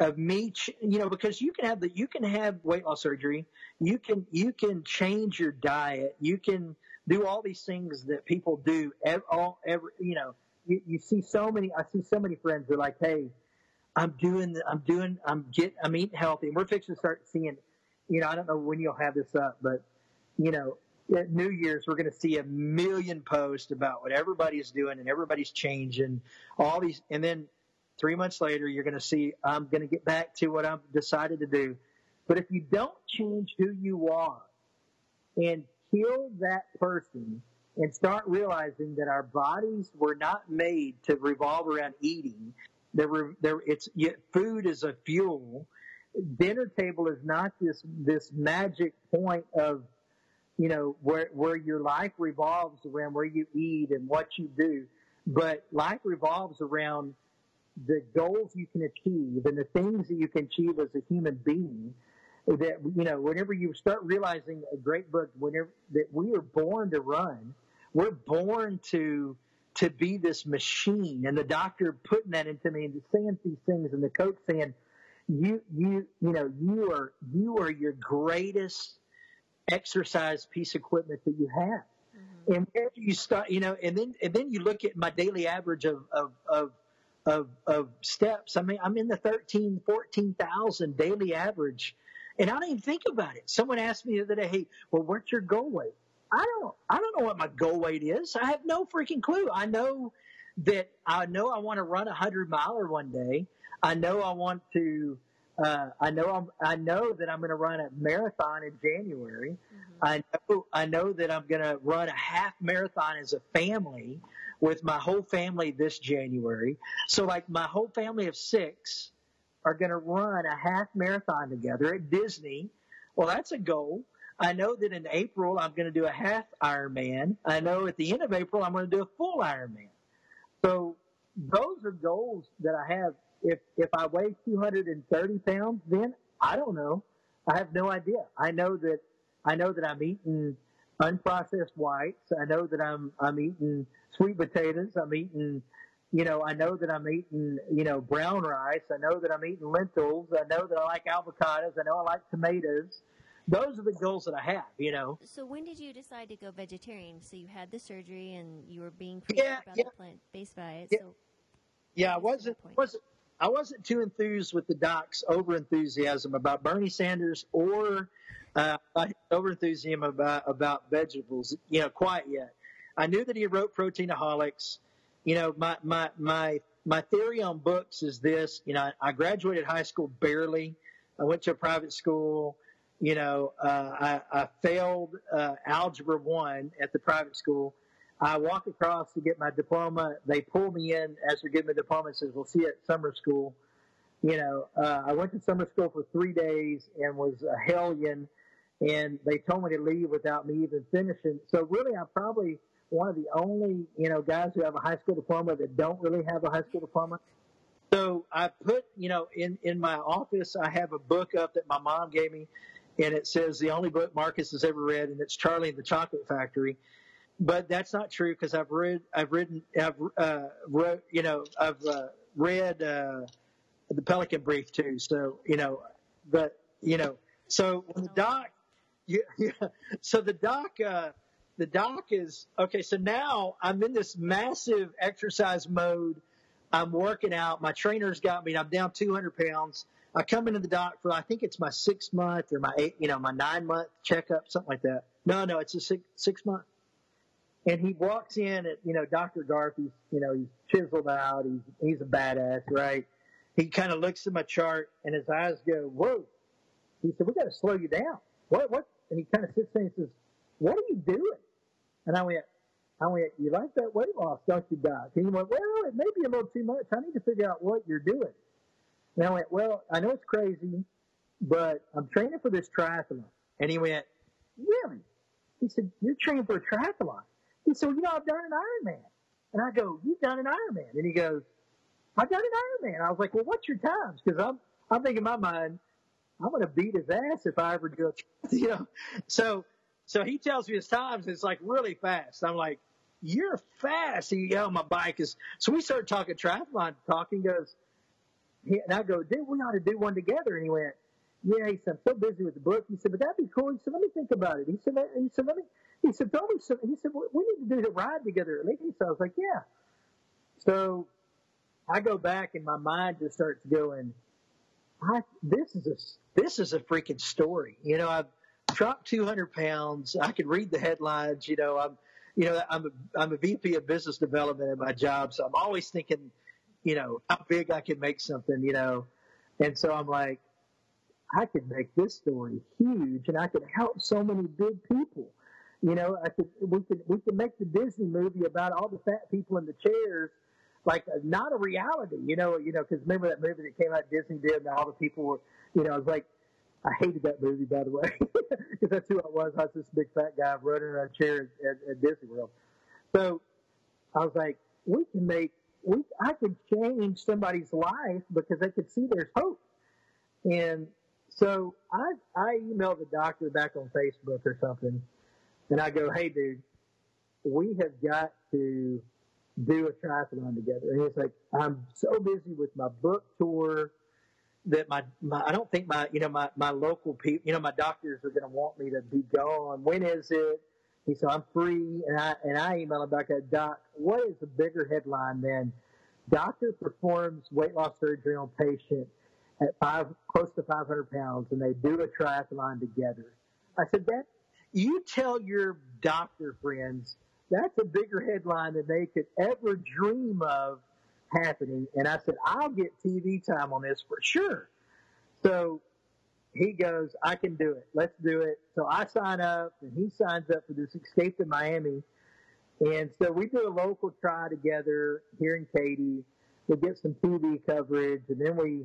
of me, you know, because you can have the, you can have weight loss surgery. You can, you can change your diet. You can do all these things that people do. Every, all, every, you know, you, you see so many, I see so many friends who are like, Hey, I'm doing, I'm doing, I'm get, I'm eating healthy. And we're fixing to start seeing, you know, I don't know when you'll have this up, but you know, at New Year's, we're going to see a million posts about what everybody's doing and everybody's changing all these, and then Three months later, you're going to see, I'm going to get back to what I've decided to do. But if you don't change who you are and kill that person and start realizing that our bodies were not made to revolve around eating, there, there, it's, food is a fuel. Dinner table is not this, this magic point of, you know, where, where your life revolves around where you eat and what you do, but life revolves around the goals you can achieve and the things that you can achieve as a human being that you know whenever you start realizing a great book whenever that we are born to run we're born to to be this machine. And the doctor putting that into me and saying these things and the coach saying you you you know you are you are your greatest exercise piece of equipment that you have mm-hmm. and you start you know and then and then you look at my daily average of of, of of, of steps. I mean, I'm in the 13, 14,000 daily average and I don't even think about it. Someone asked me the other day, Hey, well, what's your goal weight? I don't, I don't know what my goal weight is. I have no freaking clue. I know that I know I want to run a hundred miler one day. I know I want to, uh, I know I'm, I know that I'm going to run a marathon in January. Mm-hmm. I know, I know that I'm going to run a half marathon as a family with my whole family this January. So like my whole family of six are going to run a half marathon together at Disney. Well, that's a goal. I know that in April I'm going to do a half Ironman. I know at the end of April I'm going to do a full Ironman. So those are goals that I have. If if I weigh 230 pounds, then I don't know. I have no idea. I know that I know that I'm eating unprocessed whites. I know that I'm I'm eating sweet potatoes. I'm eating, you know, I know that I'm eating, you know, brown rice. I know that I'm eating lentils. I know that I like avocados. I know I like tomatoes. Those are the goals that I have, you know. So when did you decide to go vegetarian? So you had the surgery and you were being preached Yeah, about yeah. the plant-based diet. Yeah. So Yeah, I was wasn't wasn't I wasn't too enthused with the doc's over enthusiasm about Bernie Sanders or uh, over enthusiasm about about vegetables, you know, quite yet. I knew that he wrote Proteinaholics. You know, my my my my theory on books is this. You know, I, graduated high school barely. I went to a private school. You know, uh, I, I failed uh, algebra one at the private school. I walk across to get my diploma. They pull me in as they're giving me the diploma and says, "We'll see you at summer school." You know, uh, I went to summer school for three days and was a hellion, and they told me to leave without me even finishing. So really, I'm probably one of the only you know guys who have a high school diploma that don't really have a high school diploma. So I put you know in in my office I have a book up that my mom gave me, and it says the only book Marcus has ever read, and it's Charlie and the Chocolate Factory but that's not true because I've read, I've written, I've uh, wrote, you know, I've uh, read uh, the Pelican Brief too. So you know, but you know, so when the doc, yeah, yeah, so the doc, uh, the doc is okay. So now I'm in this massive exercise mode. I'm working out. My trainer's got me. I'm down 200 pounds. I come into the doc for I think it's my six month or my eight, you know, my nine month checkup, something like that. No, no, it's a six six month. And he walks in at, you know, Dr. Garth, he's, you know, he's chiseled out. He's, he's a badass, right? He kind of looks at my chart and his eyes go, whoa. He said, we got to slow you down. What, what? And he kind of sits there and says, what are you doing? And I went, I went, you like that weight loss, don't you, Doc? And he went, well, it may be a little too much. I need to figure out what you're doing. And I went, well, I know it's crazy, but I'm training for this triathlon. And he went, really? He said, you're training for a triathlon? He said, well, you know, I've done an Ironman. And I go, you've done an Ironman? And he goes, I've done an Ironman. I was like, well, what's your times? Because I'm, I'm thinking in my mind, I'm going to beat his ass if I ever do it. You know, so, so he tells me his times. And it's like really fast. I'm like, you're fast. He, oh, my bike is. So we started talking triathlon talk. He goes, he, and I go, dude, we ought to do one together. And he went, yeah. He said, I'm so busy with the book. He said, but that'd be cool. He said, let me think about it. He said, he said, let me. He said, throw me some. He said, we we need to do the ride together at least. So I was like, yeah. So I go back and my mind just starts going, I, this is a this is a freaking story. You know, I've dropped 200 pounds. I can read the headlines. You know, I'm, you know, I'm a, I'm a VP of business development at my job, so I'm always thinking, you know, how big I can make something. You know, and so I'm like, I could make this story huge, and I could help so many big people. You know, I could we could we could make the Disney movie about all the fat people in the chairs like uh, not a reality, you know, you know, because remember that movie that came out Disney did, and all the people were, you know, I was like, I hated that movie by the way, because that's who I was. I was this big fat guy running around a chair at, at Disney World. So I was like, we can make, we, I could change somebody's life because they could see there's hope. And so I, I emailed the doctor back on Facebook or something, and I go, hey, dude, we have got to do a triathlon together. And he's like, I'm so busy with my book tour that my, my I don't think my you know my my local people you know my doctors are going to want me to be gone. When is it? He said I'm free, and I and I emailed him back Doc. What is a bigger headline than doctor performs weight loss surgery on patient at five close to 500 pounds, and they do a triathlon together? I said that you tell your doctor friends that's a bigger headline than they could ever dream of happening. And I said, I'll get TV time on this for sure. So he goes, I can do it. Let's do it. So I sign up and he signs up for this escape to Miami. And so we do a local try together here in Katy. We get some TV coverage and then we,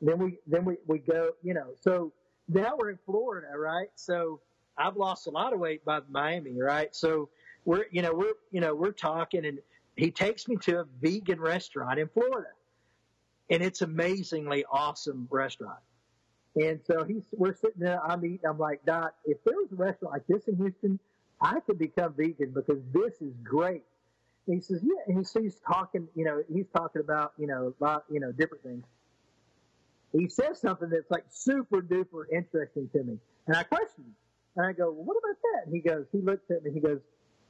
then we, then we, we go, you know, so now we're in Florida, right? So I've lost a lot of weight by Miami, right? So we're, you know, we're, you know, we're talking and he takes me to a vegan restaurant in Florida and it's amazingly awesome restaurant. And so he's, we're sitting there, I'm eating, I'm like, Doc, if there was a restaurant like this in Houston, I could become vegan because this is great. And he says, yeah. And he sees talking, you know, he's talking about, you know, about, you know, different things. He says something that's like super duper interesting to me. And I question him. And I go, well, what about that? And he goes, he looks at me, he goes,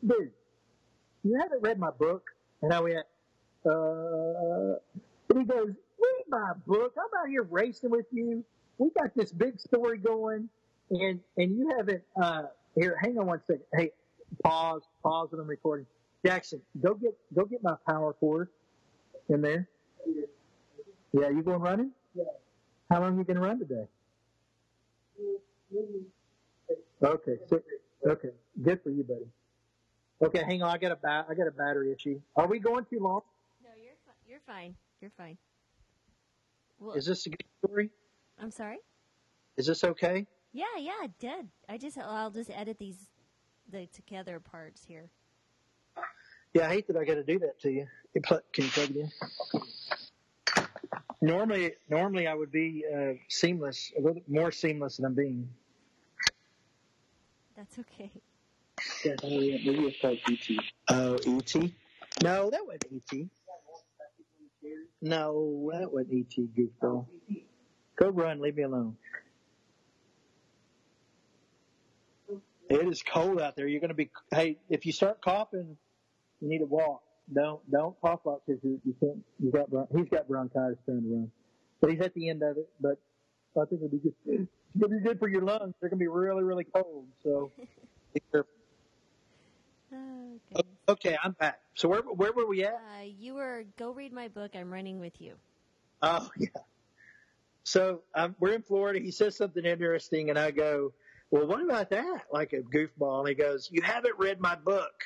dude, you haven't read my book? And I went, uh, and he goes, read my book. I'm out here racing with you. We got this big story going and, and you haven't, uh, here, hang on one second. Hey, pause, pause when I'm recording. Jackson, go get, go get my power cord in there. Yeah, you going running? Yeah. How long are you going to run today? Okay, okay, good for you, buddy. Okay, hang on. I got a ba- I got a battery issue. Are we going too long? No, you're fi- you're fine. You're fine. Well, Is this a good story? I'm sorry. Is this okay? Yeah, yeah, dead. I just I'll just edit these the together parts here. Yeah, I hate that I got to do that to you. You Can you plug it in? Normally, normally I would be uh, seamless, a little more seamless than I'm being. That's okay. Yeah, maybe it's called ET. Oh, ET? No, that wasn't ET. No, that wasn't ET, goofball. Go run, leave me alone. It is cold out there. You're going to be. Hey, if you start coughing, you need to walk. Don't don't cough up because you, you can't. You got bron- he's got bronchitis trying to run, but he's at the end of it. But I think it'll be good. It's going to be good for your lungs. They're going to be really really cold. So be careful. Oh, O- Okay, I'm back. So where where were we at? Uh, you were go read my book. I'm running with you. Oh yeah. So um, we're in Florida. He says something interesting, and I go, "Well, what about that?" Like a goofball. And he goes, "You haven't read my book."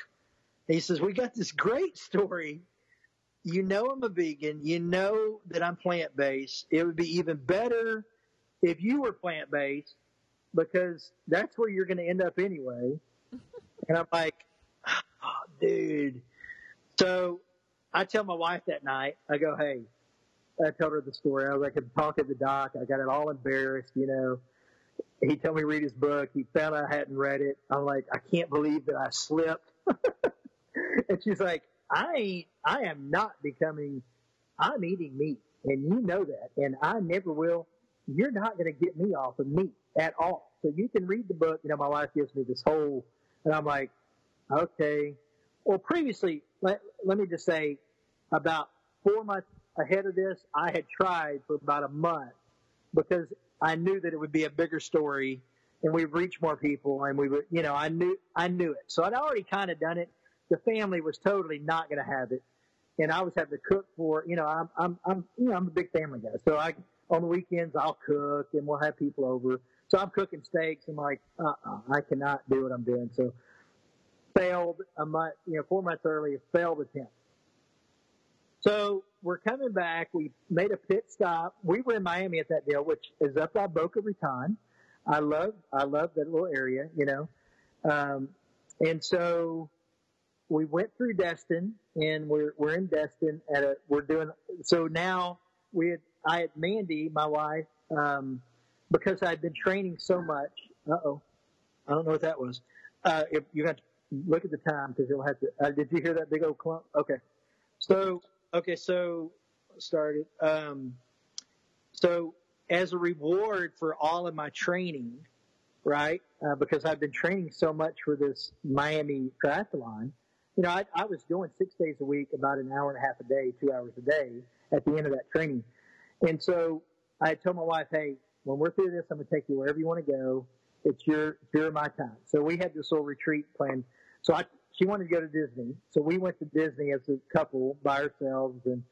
He says, "We got this great story. You know I'm a vegan. You know that I'm plant based. It would be even better if you were plant based because that's where you're going to end up anyway." and I'm like, oh, "Dude." So I tell my wife that night. I go, "Hey." I told her the story. I was like, I talk at the doc. I got it all embarrassed, you know. He told me to read his book. He found I hadn't read it. I'm like, I can't believe that I slipped. and she's like, I ain't, I am not becoming, I'm eating meat and you know that and I never will. You're not going to get me off of meat at all. So you can read the book. You know, my wife gives me this whole, and I'm like, okay. Well, previously, let, let me just say about four months ahead of this, I had tried for about a month because I knew that it would be a bigger story and we'd reach more people and we would, you know, I knew, I knew it. So I'd already kind of done it. The family was totally not going to have it. And I was having to cook for, you know, I'm, I'm, I'm, you know, I'm a big family guy. So I, on the weekends, I'll cook and we'll have people over. So I'm cooking steaks. I'm like, uh-uh, I cannot do what I'm doing. So failed a month, you know, four months earlier, failed attempt. So we're coming back. We made a pit stop. We were in Miami at that deal, which is up by Boca Raton. I love, I love that little area, you know. Um, and so we went through Destin and we're, we're in Destin at a, we're doing, so now we had, I had Mandy, my wife, um, because I'd been training so much. Uh oh. I don't know what that was. Uh, if you have to look at the time because you'll have to, uh, did you hear that big old clump? Okay. So, okay, so started. Um, so as a reward for all of my training, right? Uh, because I've been training so much for this Miami triathlon. You know, I, I was going six days a week, about an hour and a half a day, two hours a day at the end of that training. And so I told my wife, hey, when we're through this, I'm going to take you wherever you want to go. It's your, it's your my time. So we had this little retreat plan. So I, she wanted to go to Disney. So we went to Disney as a couple by ourselves and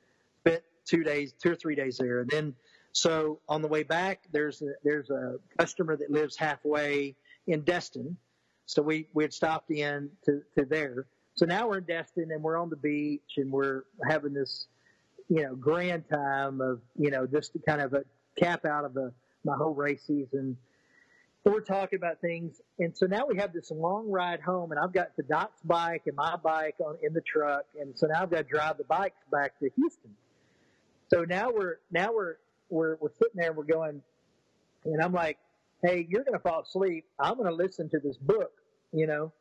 spent two days, two or three days there. And then, so on the way back, there's a, there's a customer that lives halfway in Destin. So we, we had stopped in to, to there. So now we're in Destin and we're on the beach and we're having this, you know, grand time of, you know, just to kind of a cap out of the, my whole race season. we're talking about things, and so now we have this long ride home, and I've got the Doc's bike and my bike on in the truck, and so now I've got to drive the bikes back to Houston. So now we're now we're we're we're sitting there, and we're going, and I'm like, "Hey, you're going to fall asleep. I'm going to listen to this book," you know.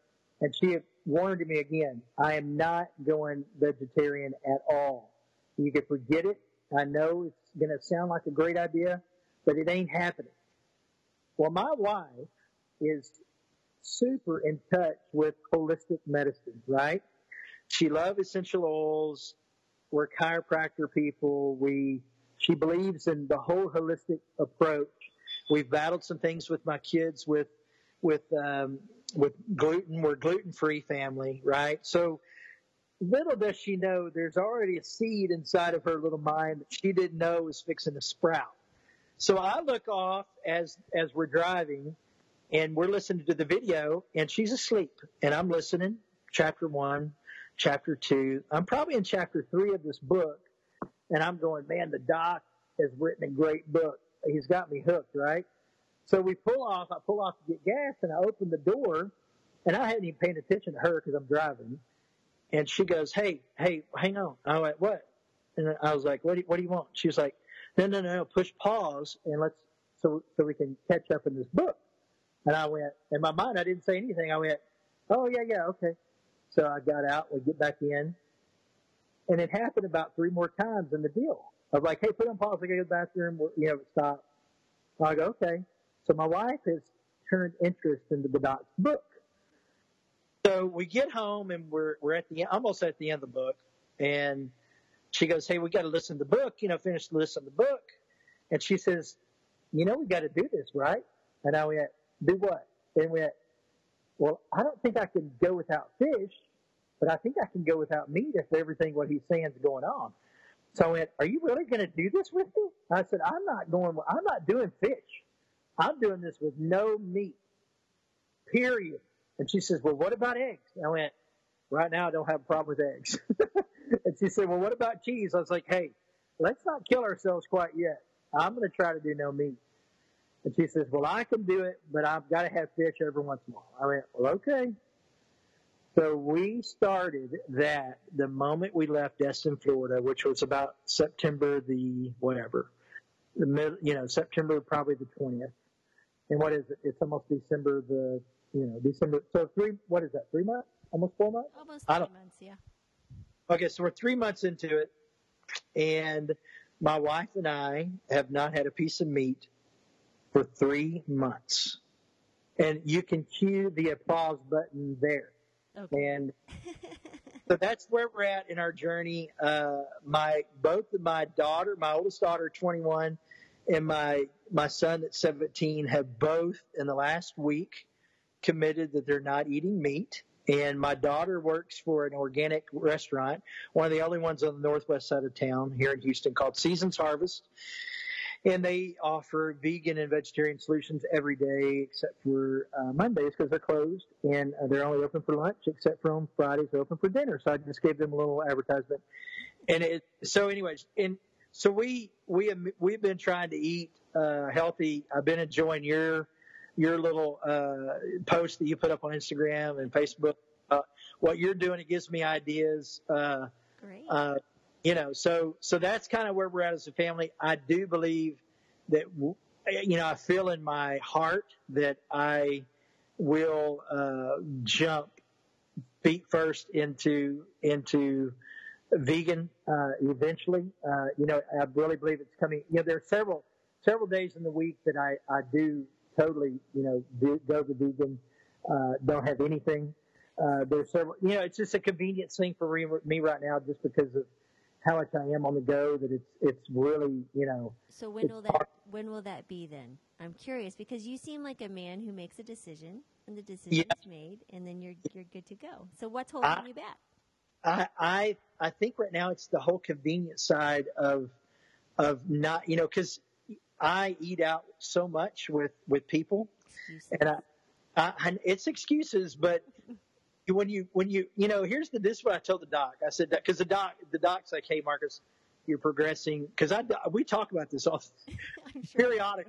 And she warned me again. I am not going vegetarian at all. You can forget it. I know it's going to sound like a great idea, but it ain't happening. Well, my wife is super in touch with holistic medicine, right? She loves essential oils. We're chiropractor people. We, she believes in the whole holistic approach. We've battled some things with my kids with, with, um, with gluten. We're gluten free family, right? So little does she know there's already a seed inside of her little mind that she didn't know was fixing to sprout. So I look off as as we're driving, and we're listening to the video, and she's asleep, and I'm listening. Chapter one, chapter two. I'm probably in chapter three of this book, and I'm going, man, the doc has written a great book. He's got me hooked, right? So we pull off. I pull off to get gas, and I open the door, and I hadn't even paid attention to her because I'm driving. And she goes, "Hey, hey, hang on." I went, "What?" And I was like, "What do you, what do you want?" She was like, no, no, no, push pause and let's, so, so we can catch up in this book. And I went, in my mind, I didn't say anything. I went, oh yeah, yeah, okay. So I got out, we get back in. And it happened about three more times in the deal. I was like, hey, put on pause, I gotta go to the bathroom, you know, stop. I go, okay. So my wife has turned interest into the doc's book. So we get home and we're, we're at the, almost at the end of the book. And she goes, Hey, we got to listen to the book, you know, finish the listen to the book. And she says, You know, we got to do this, right? And I went, Do what? And we went, Well, I don't think I can go without fish, but I think I can go without meat if everything what he's saying is going on. So I went, Are you really going to do this with me? I said, I'm not going, I'm not doing fish. I'm doing this with no meat. Period. And she says, Well, what about eggs? And I went, Right now, I don't have a problem with eggs. and she said, well, what about cheese? I was like, hey, let's not kill ourselves quite yet. I'm going to try to do no meat. And she says, well, I can do it, but I've got to have fish every once in a while. I went, well, okay. So we started that the moment we left Destin, Florida, which was about September the whatever, the mid, you know, September probably the 20th. And what is it? It's almost December the, you know, December. So three, what is that? Three months? Almost four months? Almost three months, yeah. Okay, so we're three months into it, and my wife and I have not had a piece of meat for three months. And you can cue the applause button there. Okay. And so that's where we're at in our journey. Uh, my both my daughter, my oldest daughter, 21, and my my son at 17 have both in the last week committed that they're not eating meat. And my daughter works for an organic restaurant, one of the only ones on the northwest side of town here in Houston called Seasons Harvest. And they offer vegan and vegetarian solutions every day except for uh, Mondays because they're closed. And uh, they're only open for lunch except for on Fridays they're open for dinner. So I just gave them a little advertisement. And it, so anyways, and so we, we we've been trying to eat, uh, healthy. I've been enjoying your, your little uh, post that you put up on Instagram and Facebook. Uh, what you're doing, it gives me ideas. Uh, Great. Uh, you know, so so that's kind of where we're at as a family. I do believe that you know I feel in my heart that I will uh, jump feet first into into vegan uh, eventually. Uh, you know, I really believe it's coming. You know, there are several several days in the week that I I do totally, you know, go the vegan, uh, don't have anything. Uh, there's several, you know, it's just a convenience thing for me right now just because of how much I am on the go that it's, it's really, you know. So when will that, hard. when will that be then? I'm curious because you seem like a man who makes a decision and the decision yeah. is made and then you're, you're good to go. So what's holding I, you back? I, I, I think right now it's the whole convenience side of, of not, you know, cause I eat out so much with with people, excuses. and I, I, it's excuses, but when you when you you know here's the this is what I told the doc. I said that because the doc the doc's like, hey Marcus, you're progressing because I we talk about this all sure. periodic.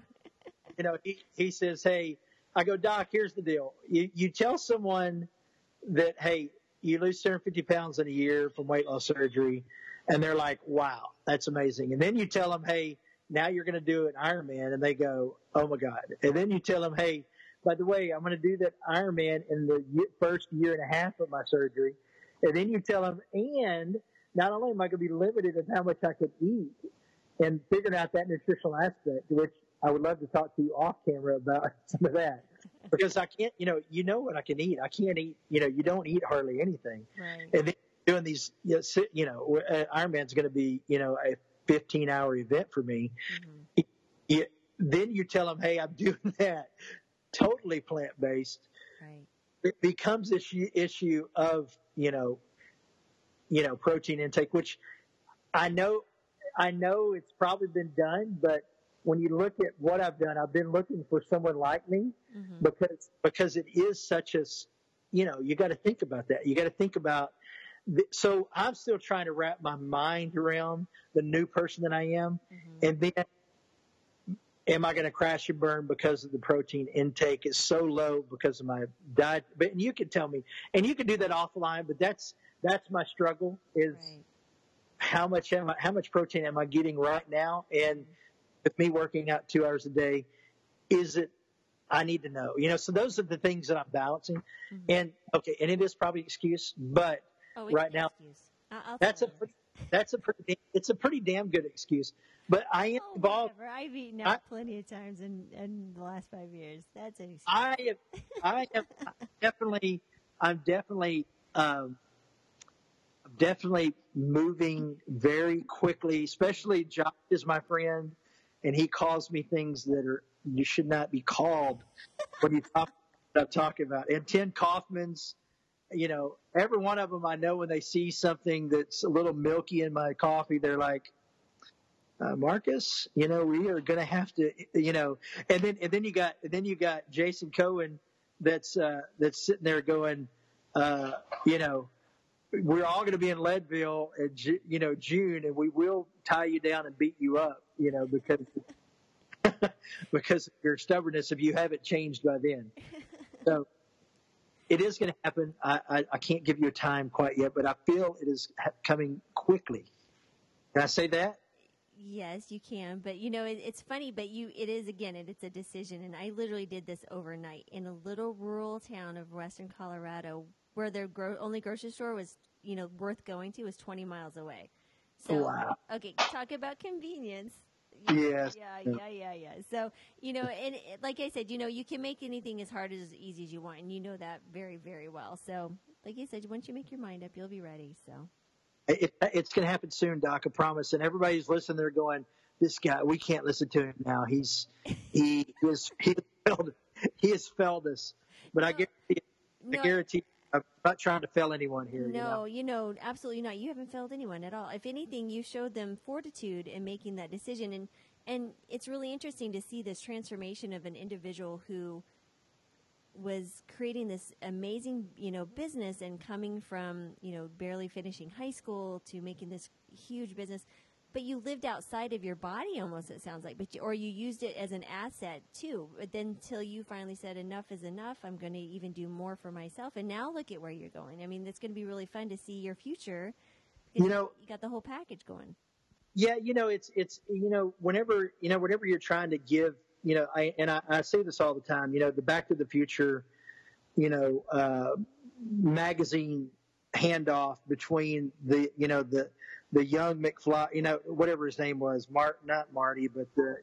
you know, he he says, hey. I go, Doc, here's the deal. You, you tell someone that, hey, you lose 250 pounds in a year from weight loss surgery, and they're like, wow, that's amazing. And then you tell them, hey, now you're going to do an Ironman, and they go, oh my God. And then you tell them, hey, by the way, I'm going to do that Ironman in the first year and a half of my surgery. And then you tell them, and not only am I going to be limited in how much I can eat and figuring out that nutritional aspect, which I would love to talk to you off camera about some of that because I can't, you know, you know what I can eat. I can't eat, you know, you don't eat hardly anything. Right. And then doing these, you know, you know uh, Ironman's going to be, you know, a 15 hour event for me. Mm-hmm. You, then you tell them, hey, I'm doing that totally plant based. Right. It becomes this issue of, you know, you know, protein intake, which I know, I know it's probably been done, but when you look at what I've done, I've been looking for someone like me mm-hmm. because because it is such a you know you got to think about that. You got to think about. So I'm still trying to wrap my mind around the new person that I am, mm-hmm. and then am I going to crash and burn because of the protein intake is so low because of my diet? But you can tell me, and you can do that offline. But that's that's my struggle is right. how much am I, how much protein am I getting right now, and mm-hmm with me working out two hours a day, is it, I need to know, you know, so those are the things that I'm balancing. Mm-hmm. And okay, and it is probably an excuse, but oh, right now, I'll that's a, pretty, that's a pretty, it's a pretty damn good excuse. But I am oh, involved. Whatever. I've eaten out I, plenty of times in, in the last five years. That's an excuse. I am, I am definitely, I'm definitely, um, definitely moving very quickly, especially Josh is my friend and he calls me things that are you should not be called when you talk I'm talking about. And Tim Kaufman's, you know, every one of them I know when they see something that's a little milky in my coffee, they're like, uh, Marcus, you know, we are going to have to, you know, and then and then you got and then you got Jason Cohen that's uh, that's sitting there going, uh, you know, we're all going to be in Leadville in you know June, and we will tie you down and beat you up, you know, because because of your stubbornness if you haven't changed by then. So it is going to happen. I, I, I can't give you a time quite yet, but I feel it is coming quickly. Can I say that? Yes, you can. But you know, it, it's funny, but you, it is again, it, it's a decision. And I literally did this overnight in a little rural town of Western Colorado where their gro- only grocery store was, you know, worth going to was 20 miles away. So, wow. okay, talk about convenience. Yes. Yeah, yeah, yeah, yeah. So, you know, and eh, like I said, you know, you can make anything as hard as easy as you want, and you know that very, very well. So, like I said, once you make your mind up, you'll be ready. So, it, it's going to happen soon, Doc. I promise. And everybody's listening. They're going, "This guy, we can't listen to him now. He's he is he failed he has failed us." But no, I guarantee, no, I guarantee I'm not trying to fail anyone here. No, you know? you know, absolutely not. You haven't failed anyone at all. If anything, you showed them fortitude in making that decision, and and it's really interesting to see this transformation of an individual who was creating this amazing, you know, business and coming from, you know, barely finishing high school to making this huge business but you lived outside of your body almost it sounds like but you, or you used it as an asset too. But then until you finally said enough is enough. I'm going to even do more for myself. And now look at where you're going. I mean it's going to be really fun to see your future. You know you got the whole package going. Yeah you know it's it's you know whenever you know whenever you're trying to give you know i and i, I say this all the time you know the back to the future you know uh magazine handoff between the you know the the young McFly, you know, whatever his name was, Mart, not Marty, but the,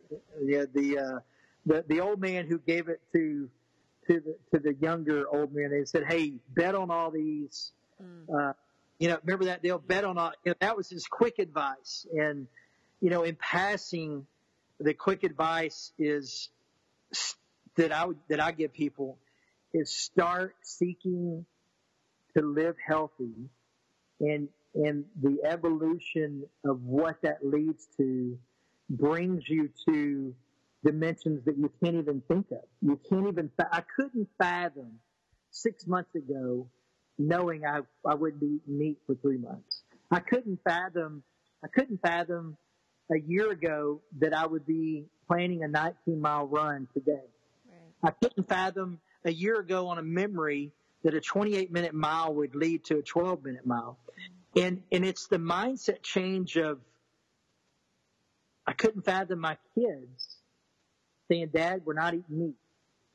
yeah, the, uh, the, the old man who gave it to, to the, to the younger old man. They said, Hey, bet on all these, mm. uh, you know, remember that deal? Bet on all, you know, that was his quick advice. And, you know, in passing, the quick advice is that I would, that I give people is start seeking to live healthy and and the evolution of what that leads to brings you to dimensions that you can't even think of. You can't even, I couldn't fathom six months ago knowing I, I wouldn't be eating meat for three months. I couldn't fathom, I couldn't fathom a year ago that I would be planning a 19 mile run today. I couldn't fathom a year ago on a memory that a 28 minute mile would lead to a 12 minute mile. And, and it's the mindset change of, I couldn't fathom my kids saying, Dad, we're not eating meat.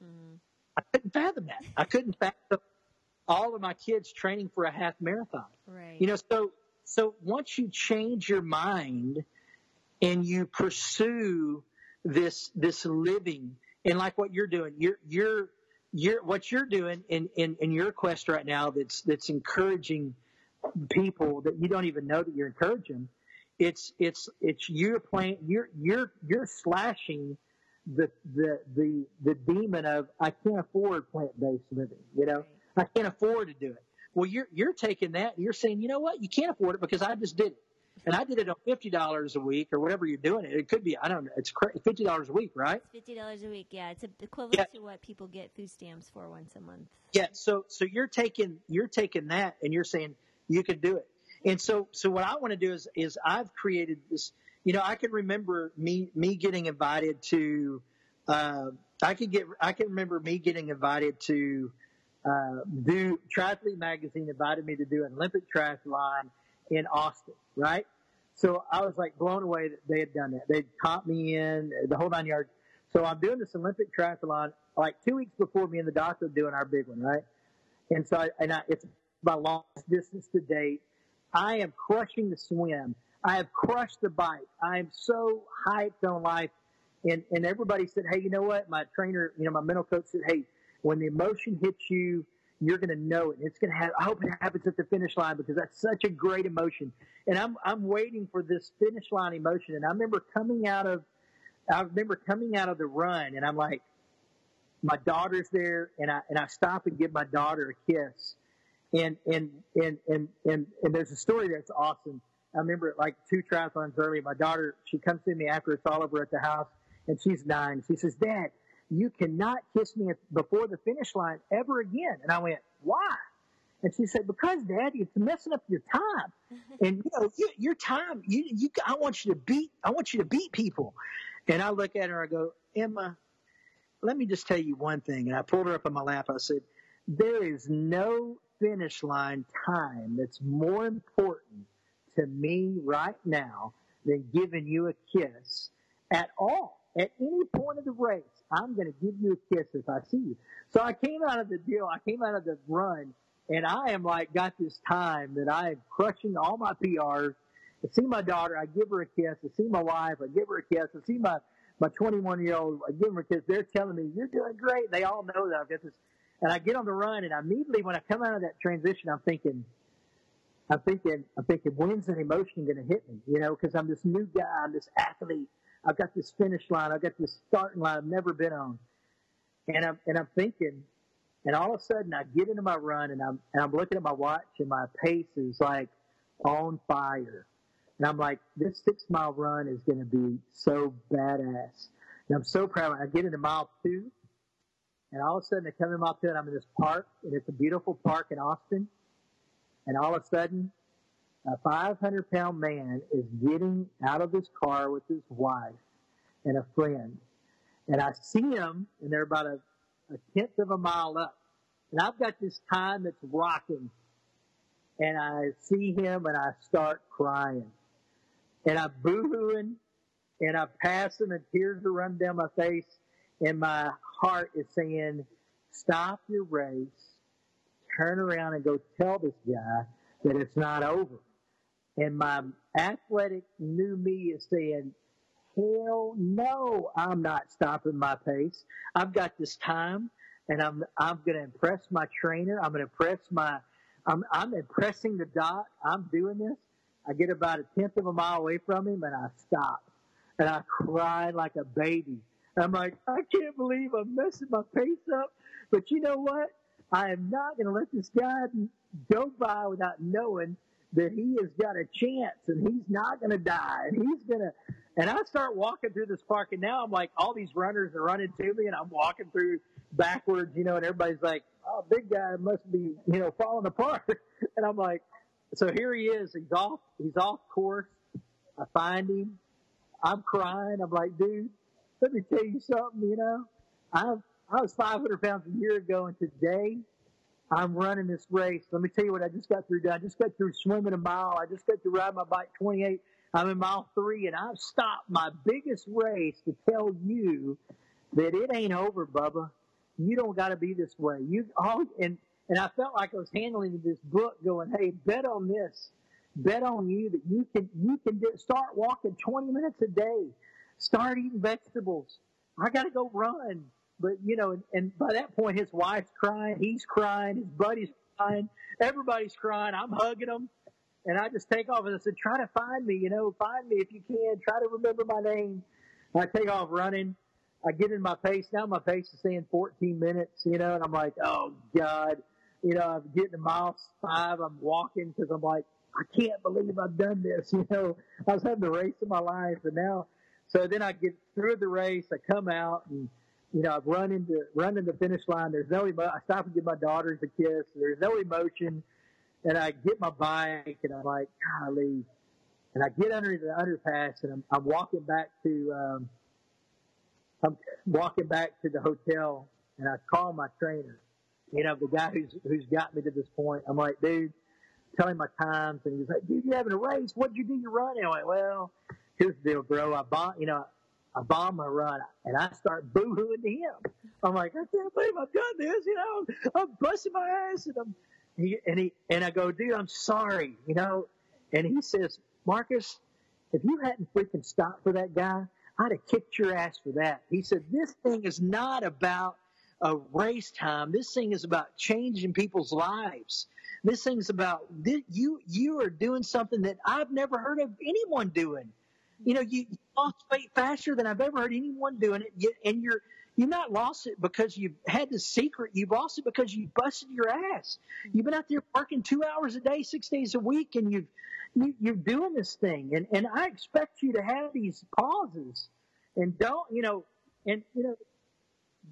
Mm-hmm. I couldn't fathom that. I couldn't fathom all of my kids training for a half marathon. Right. You know, so so once you change your mind and you pursue this this living and like what you're doing, you're you're you're what you're doing in, in, in your quest right now that's that's encouraging people that you don't even know that you're encouraging. It's it's it's you're playing you're you're you're slashing the the the the demon of I can't afford plant based living. You know, I can't afford to do it. Well, you're you're taking that and you're saying, you know what, you can't afford it because I just did it, and I did it on fifty dollars a week or whatever you're doing it. It could be I don't know. It's fifty dollars a week, right? It's fifty dollars a week. Yeah, it's equivalent yeah. to what people get food stamps for once a month. Yeah. So so you're taking you're taking that and you're saying you could do it. And so so what I want to do is is I've created this. You know, I can remember me me getting invited to. Uh, I could get I can remember me getting invited to uh, do Triathlete Magazine invited me to do an Olympic triathlon in Austin, right? So I was like blown away that they had done that. They'd caught me in the whole nine yards. So I'm doing this Olympic triathlon like two weeks before me and the doctor doing our big one, right? And so I, and I, it's my longest distance to date. I am crushing the swim. I have crushed the bike. I am so hyped on life. And, and everybody said, Hey, you know what? My trainer, you know, my mental coach said, Hey, when the emotion hits you, you're going to know it. It's going to have, I hope it happens at the finish line because that's such a great emotion. And I'm, I'm waiting for this finish line emotion. And I remember coming out of, I remember coming out of the run and I'm like, my daughter's there and I, and I stop and give my daughter a kiss. And, and, and, and, and, and there's a story that's awesome. I remember like two triathlons earlier, my daughter, she comes to me after it's all over at the house and she's nine. She says, dad, you cannot kiss me before the finish line ever again. And I went, why? And she said, because daddy, it's messing up your time. Mm-hmm. and you know, you, your time, you, you, I want you to beat, I want you to beat people. And I look at her, I go, Emma, let me just tell you one thing. And I pulled her up on my lap. I said, there is no finish line time that's more important to me right now than giving you a kiss at all, at any point of the race. I'm going to give you a kiss if I see you. So I came out of the deal. I came out of the run and I am like, got this time that I am crushing all my PRs. I see my daughter. I give her a kiss. I see my wife. I give her a kiss. I see my, my 21 year old. I give her a kiss. They're telling me, you're doing great. They all know that I've got this. And I get on the run and immediately when I come out of that transition, I'm thinking, I'm thinking, I'm thinking, when's an emotion going to hit me? You know, because I'm this new guy, I'm this athlete, I've got this finish line. I've got this starting line I've never been on. And I'm, and I'm thinking, and all of a sudden I get into my run and I'm, and I'm looking at my watch and my pace is like on fire. And I'm like, this six mile run is going to be so badass. And I'm so proud. I get into mile two and all of a sudden I come in mile two I'm in this park and it's a beautiful park in Austin. And all of a sudden a 500 pound man is getting out of his car with his wife and a friend. And I see him, and they're about a, a tenth of a mile up. And I've got this time that's rocking. And I see him, and I start crying. And I'm boohooing, and I pass him, and tears are running down my face. And my heart is saying, stop your race, turn around and go tell this guy that it's not over. And my athletic new me is saying, hell no, I'm not stopping my pace. I've got this time and I'm, I'm going to impress my trainer. I'm going to impress my, I'm, I'm impressing the doc. I'm doing this. I get about a tenth of a mile away from him and I stop and I cry like a baby. I'm like, I can't believe I'm messing my pace up. But you know what? I am not going to let this guy go by without knowing that he has got a chance and he's not going to die and he's going to. And I start walking through this park and now I'm like, all these runners are running to me and I'm walking through backwards, you know, and everybody's like, oh, big guy must be, you know, falling apart. and I'm like, so here he is. He's off, he's off course. I find him. I'm crying. I'm like, dude, let me tell you something, you know, I've, I was 500 pounds a year ago, and today I'm running this race. Let me tell you what I just got through doing. I just got through swimming a mile. I just got through riding my bike 28. I'm in mile three, and I've stopped my biggest race to tell you that it ain't over, Bubba. You don't got to be this way. You all and and I felt like I was handling this book, going, "Hey, bet on this, bet on you that you can you can do, start walking 20 minutes a day, start eating vegetables. I got to go run." But you know, and, and by that point, his wife's crying, he's crying, his buddy's crying, everybody's crying. I'm hugging them, and I just take off and I said, "Try to find me, you know, find me if you can. Try to remember my name." And I take off running. I get in my pace. Now my pace is saying 14 minutes, you know, and I'm like, oh God, you know, I'm getting to mile five. I'm walking because I'm like, I can't believe I've done this. You know, I was having the race of my life, and now, so then I get through the race. I come out and you know, I've run into run into the finish line. There's no emo- I stop and give my daughters a kiss. There's no emotion, and I get my bike and I'm like, golly, and I get under the underpass and I'm, I'm walking back to um, I'm walking back to the hotel and I call my trainer, you know, the guy who's who's got me to this point. I'm like, dude, tell him my times, and he's like, dude, you having a race? What'd you do your run? And I went, well, here's the deal, bro. I bought, you know, I bomb my run, and I start boo-hooing to him. I'm like, I can't believe I've done this. You know, I'm busting my ass, and I'm, he, and he, and I go, dude, I'm sorry. You know, and he says, Marcus, if you hadn't freaking stopped for that guy, I'd have kicked your ass for that. He said, this thing is not about a race time. This thing is about changing people's lives. This thing's about you. You are doing something that I've never heard of anyone doing. You know, you, you lost weight faster than I've ever heard anyone doing it, and you're you've not lost it because you've had the secret. You've lost it because you busted your ass. You've been out there working two hours a day, six days a week, and you've you, you're doing this thing. And and I expect you to have these pauses, and don't you know, and you know,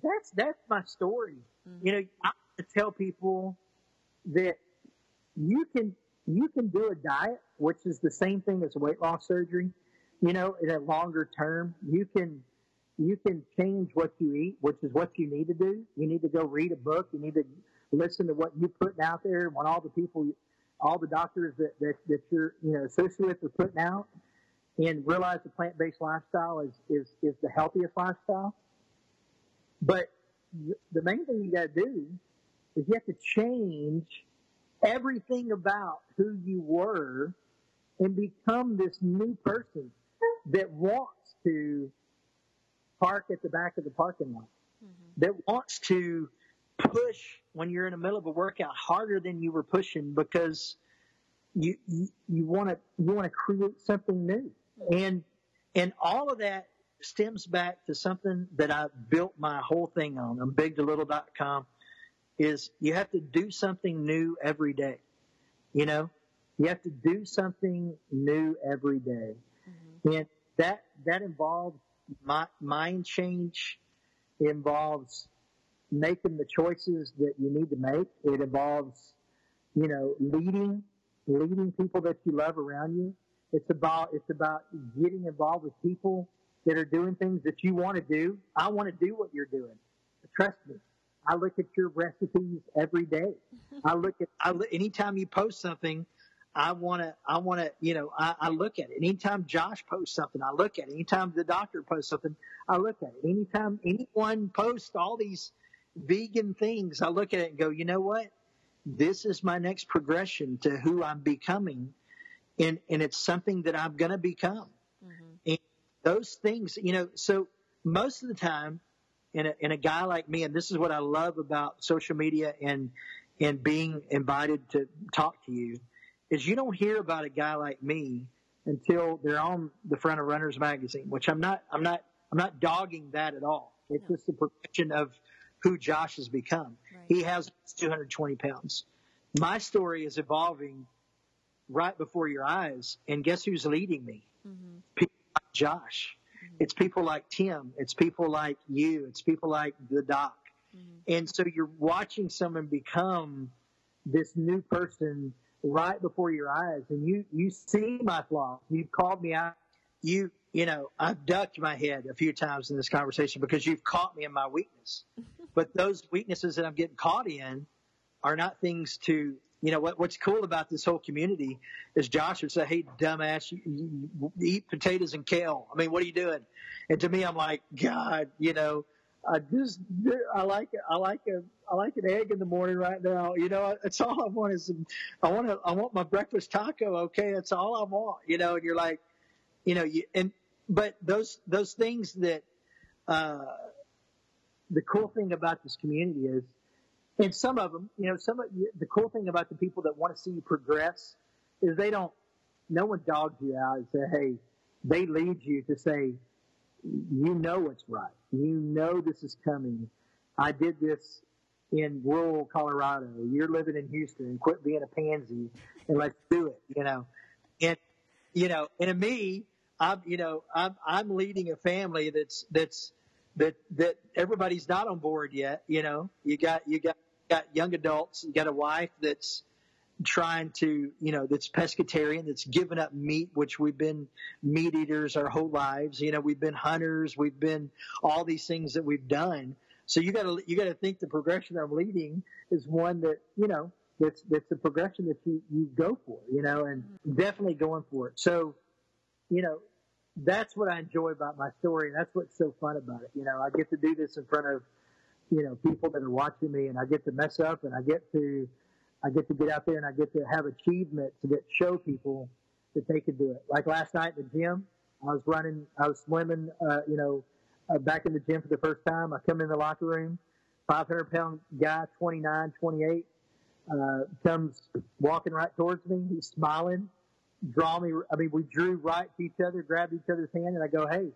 that's that's my story. Mm-hmm. You know, I to tell people that you can you can do a diet, which is the same thing as weight loss surgery you know, in a longer term, you can you can change what you eat, which is what you need to do. You need to go read a book. You need to listen to what you're putting out there, and what all the people, all the doctors that, that, that you're you know associated with are putting out, and realize the plant-based lifestyle is is is the healthiest lifestyle. But the main thing you got to do is you have to change everything about who you were and become this new person that wants to park at the back of the parking lot, mm-hmm. that wants to push when you're in the middle of a workout harder than you were pushing because you you want to you want to create something new, mm-hmm. and and all of that stems back to something that I built my whole thing on. I'm bigtolittle.com. Is you have to do something new every day. You know, you have to do something new every day. Mm-hmm. And that that involves mind change. It involves making the choices that you need to make. It involves, you know, leading leading people that you love around you. It's about it's about getting involved with people that are doing things that you want to do. I want to do what you're doing. Trust me. I look at your recipes every day. I look at I, anytime you post something, I want to, I want to, you know, I, I look at it. Anytime Josh posts something, I look at it. Anytime the doctor posts something, I look at it. Anytime anyone posts all these vegan things, I look at it and go, you know what? This is my next progression to who I'm becoming. And, and it's something that I'm going to become. Mm-hmm. And those things, you know, so most of the time in a, in a guy like me, and this is what I love about social media and, and being invited to talk to you is you don't hear about a guy like me until they're on the front of Runners Magazine, which I'm not, I'm not, I'm not dogging that at all. It's just the progression of who Josh has become. Right. He has 220 pounds. My story is evolving right before your eyes, and guess who's leading me? Mm-hmm. People like Josh. Mm-hmm. It's people like Tim. It's people like you. It's people like the doc. Mm-hmm. And so you're watching someone become this new person right before your eyes and you, you see my flaws. You've called me out. You, you know, I've ducked my head a few times in this conversation because you've caught me in my weakness. but those weaknesses that I'm getting caught in are not things to, you know, what, what's cool about this whole community is Josh would say, Hey, dumbass, you, you eat potatoes and kale. I mean, what are you doing? And to me, I'm like, God, you know, I just, I like, I like a, I like an egg in the morning right now. You know, that's all I want is, some, I want to, I want my breakfast taco. Okay. That's all I want, you know, and you're like, you know, you, and, but those, those things that, uh, the cool thing about this community is, and some of them, you know, some of the cool thing about the people that want to see you progress is they don't, no one dogs you out and say, hey, they lead you to say, you know what's right. You know this is coming. I did this in rural Colorado. You're living in Houston. Quit being a pansy and let's do it. You know, and you know, and to me, I'm you know, I'm I'm leading a family that's that's that that everybody's not on board yet. You know, you got you got got young adults. You got a wife that's trying to, you know, that's pescatarian, that's given up meat, which we've been meat eaters our whole lives. You know, we've been hunters, we've been all these things that we've done. So you got to you got to think the progression I'm leading is one that you know that's that's a progression that you you go for, you know, and definitely going for it. So, you know, that's what I enjoy about my story. And that's what's so fun about it. You know, I get to do this in front of you know, people that are watching me and I get to mess up and I get to, I get to get out there and I get to have achievements that show people that they can do it. Like last night in the gym, I was running, I was swimming, uh, you know, uh, back in the gym for the first time. I come in the locker room, 500 pound guy, 29, 28, uh, comes walking right towards me. He's smiling, draw me. I mean, we drew right to each other, grabbed each other's hand, and I go, Hey,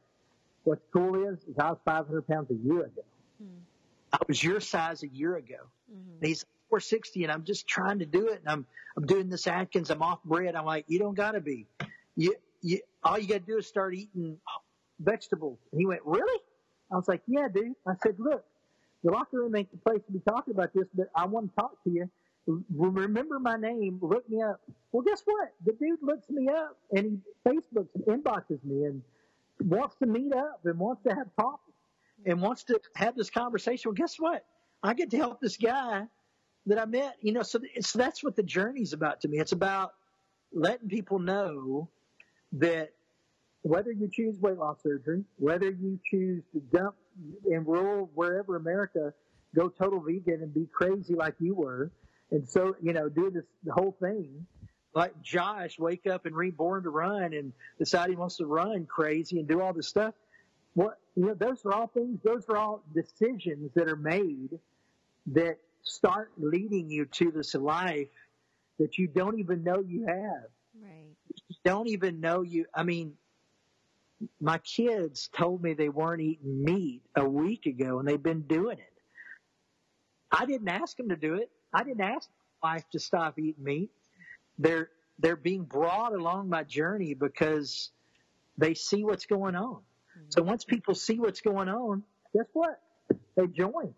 what's cool is, is I was 500 pounds a year ago. Hmm. I was your size a year ago. Mm-hmm. He's 460 and I'm just trying to do it. And I'm, I'm doing this Atkins. I'm off bread. I'm like, you don't gotta be. You, you, all you gotta do is start eating vegetables. And he went, really? I was like, yeah, dude. I said, look, the locker room ain't the place to be talking about this, but I want to talk to you. Remember my name. Look me up. Well, guess what? The dude looks me up and he Facebooks and inboxes me and wants to meet up and wants to have coffee and wants to have this conversation. Well, guess what? I get to help this guy that I met. You know, so, so that's what the journey's about to me. It's about letting people know that whether you choose weight loss surgery, whether you choose to dump in rural wherever America, go total vegan and be crazy like you were, and so you know do this the whole thing. Like Josh, wake up and reborn to run and decide he wants to run crazy and do all this stuff what you know, those are all things. Those are all decisions that are made that start leading you to this life that you don't even know you have. Right. You don't even know you. I mean, my kids told me they weren't eating meat a week ago, and they've been doing it. I didn't ask them to do it. I didn't ask my wife to stop eating meat. They're they're being brought along my journey because they see what's going on. So once people see what's going on, guess what? They join.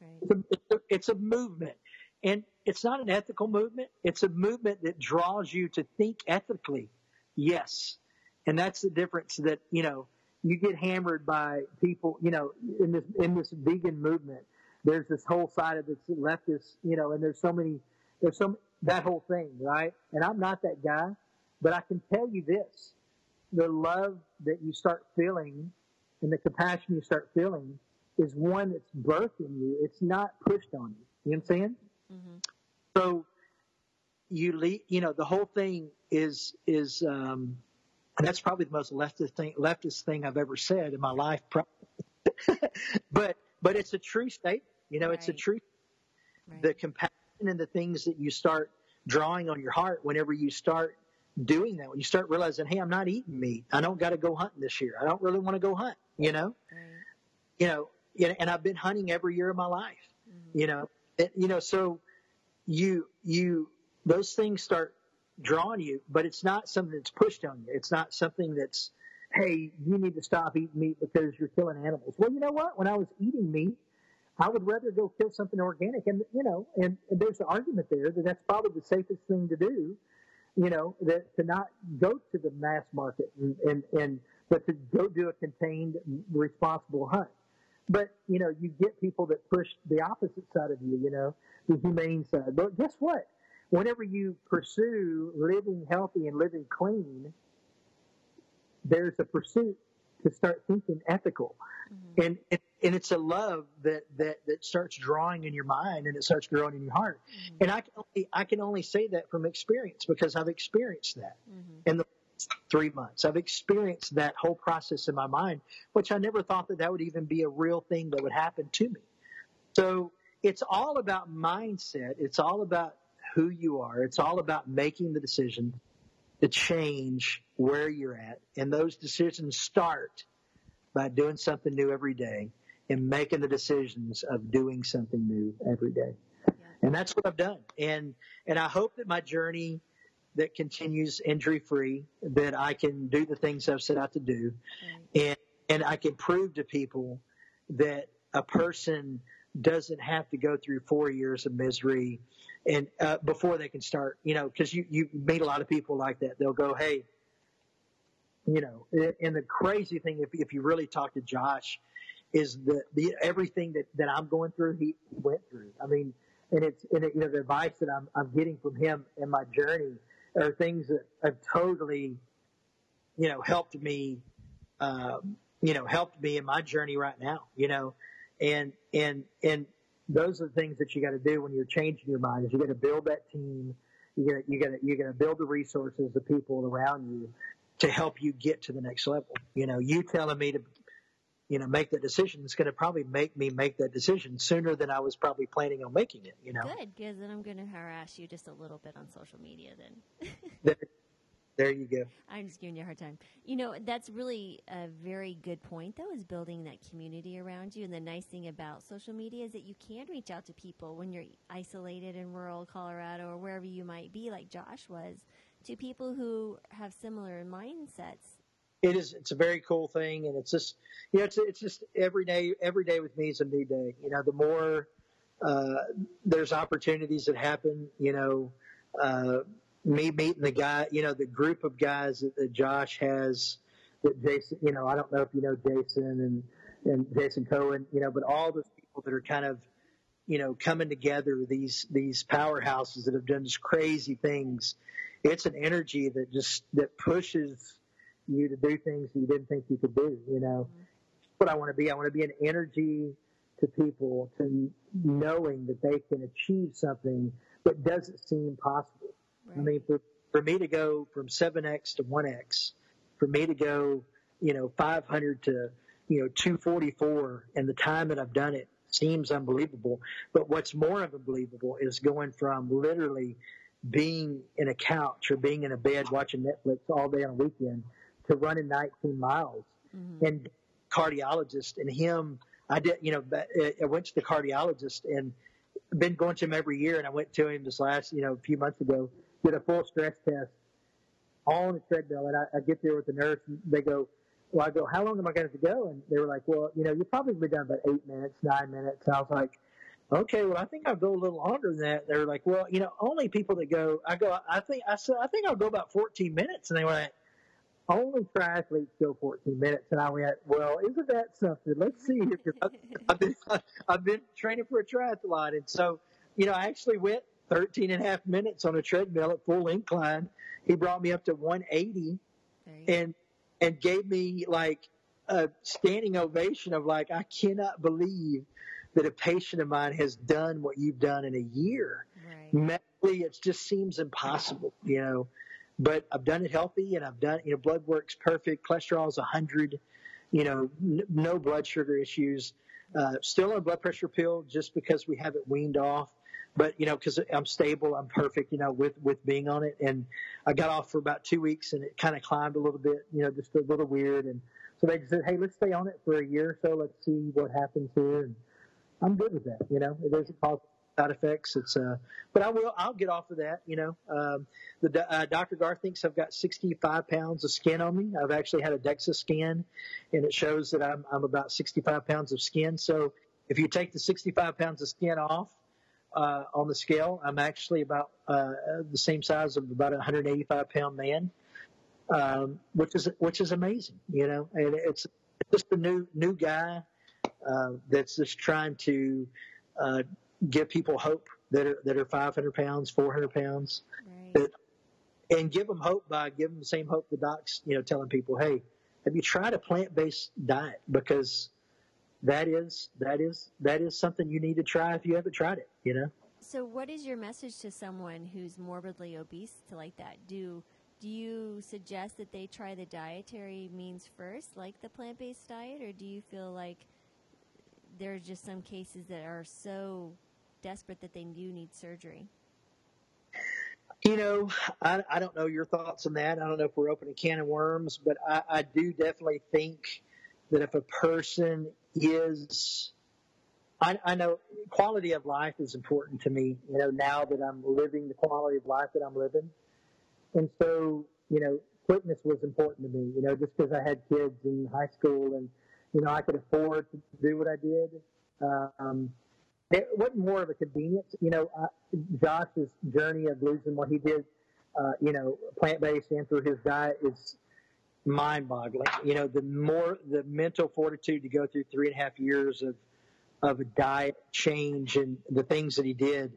Right. It's, a, it's, a, it's a movement. And it's not an ethical movement. It's a movement that draws you to think ethically. Yes. And that's the difference that, you know, you get hammered by people, you know, in this, in this vegan movement. There's this whole side of this leftist, you know, and there's so many, there's some, that whole thing, right? And I'm not that guy, but I can tell you this the love that you start feeling and the compassion you start feeling is one that's birthed in you. It's not pushed on you. You know what I'm saying? Mm-hmm. So you lead, you know, the whole thing is, is, um, and that's probably the most leftist thing, leftist thing I've ever said in my life. but, but it's a true statement. You know, right. it's a true, right. the compassion and the things that you start drawing on your heart whenever you start doing that, when you start realizing, hey, I'm not eating meat. I don't got to go hunting this year. I don't really want to go hunt, you know? Right. You know, and I've been hunting every year of my life, mm-hmm. you know, and, you know, so you, you, those things start drawing you, but it's not something that's pushed on you. It's not something that's, hey, you need to stop eating meat because you're killing animals. Well, you know what? When I was eating meat, I would rather go kill something organic. And, you know, and, and there's an argument there that that's probably the safest thing to do you know, that to not go to the mass market and, and, and but to go do a contained, responsible hunt. But you know, you get people that push the opposite side of you. You know, the humane side. But guess what? Whenever you pursue living healthy and living clean, there's a pursuit to start thinking ethical, mm-hmm. and, and and it's a love that that that starts drawing in your mind and it starts growing in your heart. Mm-hmm. And I can only I can only say that from experience because I've experienced that mm-hmm. in the three months. I've experienced that whole process in my mind, which I never thought that that would even be a real thing that would happen to me. So it's all about mindset. It's all about who you are. It's all about making the decision to change where you're at. And those decisions start by doing something new every day and making the decisions of doing something new every day. And that's what I've done. And, and I hope that my journey that continues injury free, that I can do the things I've set out to do, right. and and I can prove to people that a person doesn't have to go through four years of misery and uh, before they can start, you know, because you you meet a lot of people like that. They'll go, hey, you know, and the crazy thing, if if you really talk to Josh, is that the everything that that I'm going through, he went through. I mean, and it's and it, you know the advice that I'm I'm getting from him in my journey are things that have totally, you know, helped me, um, you know, helped me in my journey right now, you know, and, and, and those are the things that you got to do when you're changing your mind is you got to build that team. You got you got to, you got to build the resources, the people around you to help you get to the next level. You know, you telling me to, you know, make that decision It's going to probably make me make that decision sooner than I was probably planning on making it. You know, good because then I'm going to harass you just a little bit on social media. Then there, there you go. I'm just giving you a hard time. You know, that's really a very good point. Though, is building that community around you. And the nice thing about social media is that you can reach out to people when you're isolated in rural Colorado or wherever you might be, like Josh was, to people who have similar mindsets it is it's a very cool thing and it's just you know it's it's just every day every day with me is a new day. You know the more uh there's opportunities that happen you know uh me meeting the guy you know the group of guys that, that josh has that jason you know i don't know if you know jason and and jason cohen you know but all those people that are kind of you know coming together these these powerhouses that have done just crazy things. It's an energy that just that pushes you to do things that you didn't think you could do. You know, mm-hmm. what I want to be. I want to be an energy to people, to knowing that they can achieve something that doesn't seem possible. Right. I mean, for for me to go from seven x to one x, for me to go, you know, five hundred to you know two forty four, and the time that I've done it seems unbelievable. But what's more unbelievable is going from literally being in a couch or being in a bed watching Netflix all day on a weekend to running 19 miles. Mm-hmm. And cardiologist and him, I did, you know, I went to the cardiologist and been going to him every year. And I went to him this last, you know, a few months ago, did a full stress test on a treadmill. And I, I get there with the nurse and they go, well, I go, how long am I going to go? And they were like, well, you know, you'll probably be done about eight minutes, nine minutes. And I was like, okay, well, I think I'll go a little longer than that. They were like, well, you know, only people that go, I go, I think, I said, I think I'll go about 14 minutes. And they were like, only triathletes go 14 minutes. And I went, well, isn't that something? Let's see here. I've, I've, been, I've been training for a triathlon. And so, you know, I actually went 13 and a half minutes on a treadmill at full incline. He brought me up to 180 and, and gave me like a standing ovation of like, I cannot believe that a patient of mine has done what you've done in a year. Right. Mentally, it just seems impossible, you know but I've done it healthy and I've done, you know, blood works perfect. Cholesterol is 100, you know, n- no blood sugar issues. Uh, still on blood pressure pill just because we have it weaned off. But, you know, because I'm stable, I'm perfect, you know, with, with being on it. And I got off for about two weeks and it kind of climbed a little bit, you know, just a little weird. And so they said, hey, let's stay on it for a year or so. Let's see what happens here. And I'm good with that. You know, it doesn't cause side effects. It's uh, but I will. I'll get off of that. You know, um, the uh, Dr. Gar thinks I've got 65 pounds of skin on me. I've actually had a DEXA scan, and it shows that I'm I'm about 65 pounds of skin. So if you take the 65 pounds of skin off uh, on the scale, I'm actually about uh, the same size of about a 185 pound man. um, which is which is amazing, you know. And it's just a new new guy uh, that's just trying to uh, give people hope that are that are 500 pounds, 400 pounds, right. that, and give them hope by giving them the same hope the docs, you know, telling people, hey, have you tried a plant based diet? Because that is that is that is something you need to try if you haven't tried it, you know. So, what is your message to someone who's morbidly obese to like that? Do do you suggest that they try the dietary means first, like the plant based diet, or do you feel like there are just some cases that are so desperate that they do need surgery? You know, I, I don't know your thoughts on that. I don't know if we're opening can of worms, but I, I do definitely think that if a person is, I, I know quality of life is important to me. You know, now that I'm living the quality of life that I'm living, and so you know, fitness was important to me. You know, just because I had kids in high school and you know I could afford to do what I did. Um, it wasn't more of a convenience. You know, uh, Josh's journey of losing what he did, uh, you know, plant based and through his diet is mind boggling. You know, the more the mental fortitude to go through three and a half years of of a diet change and the things that he did,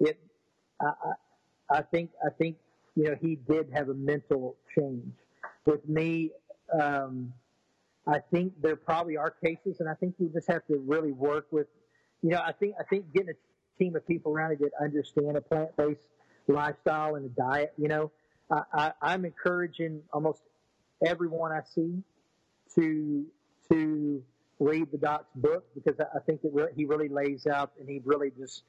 it I, I think I think you know he did have a mental change. With me, um, I think there probably are cases, and I think you just have to really work with you know, I think I think getting a team of people around you that understand a plant based lifestyle and a diet. You know, I, I, I'm encouraging almost everyone I see to to read the doc's book because I, I think it re- he really lays out and he really just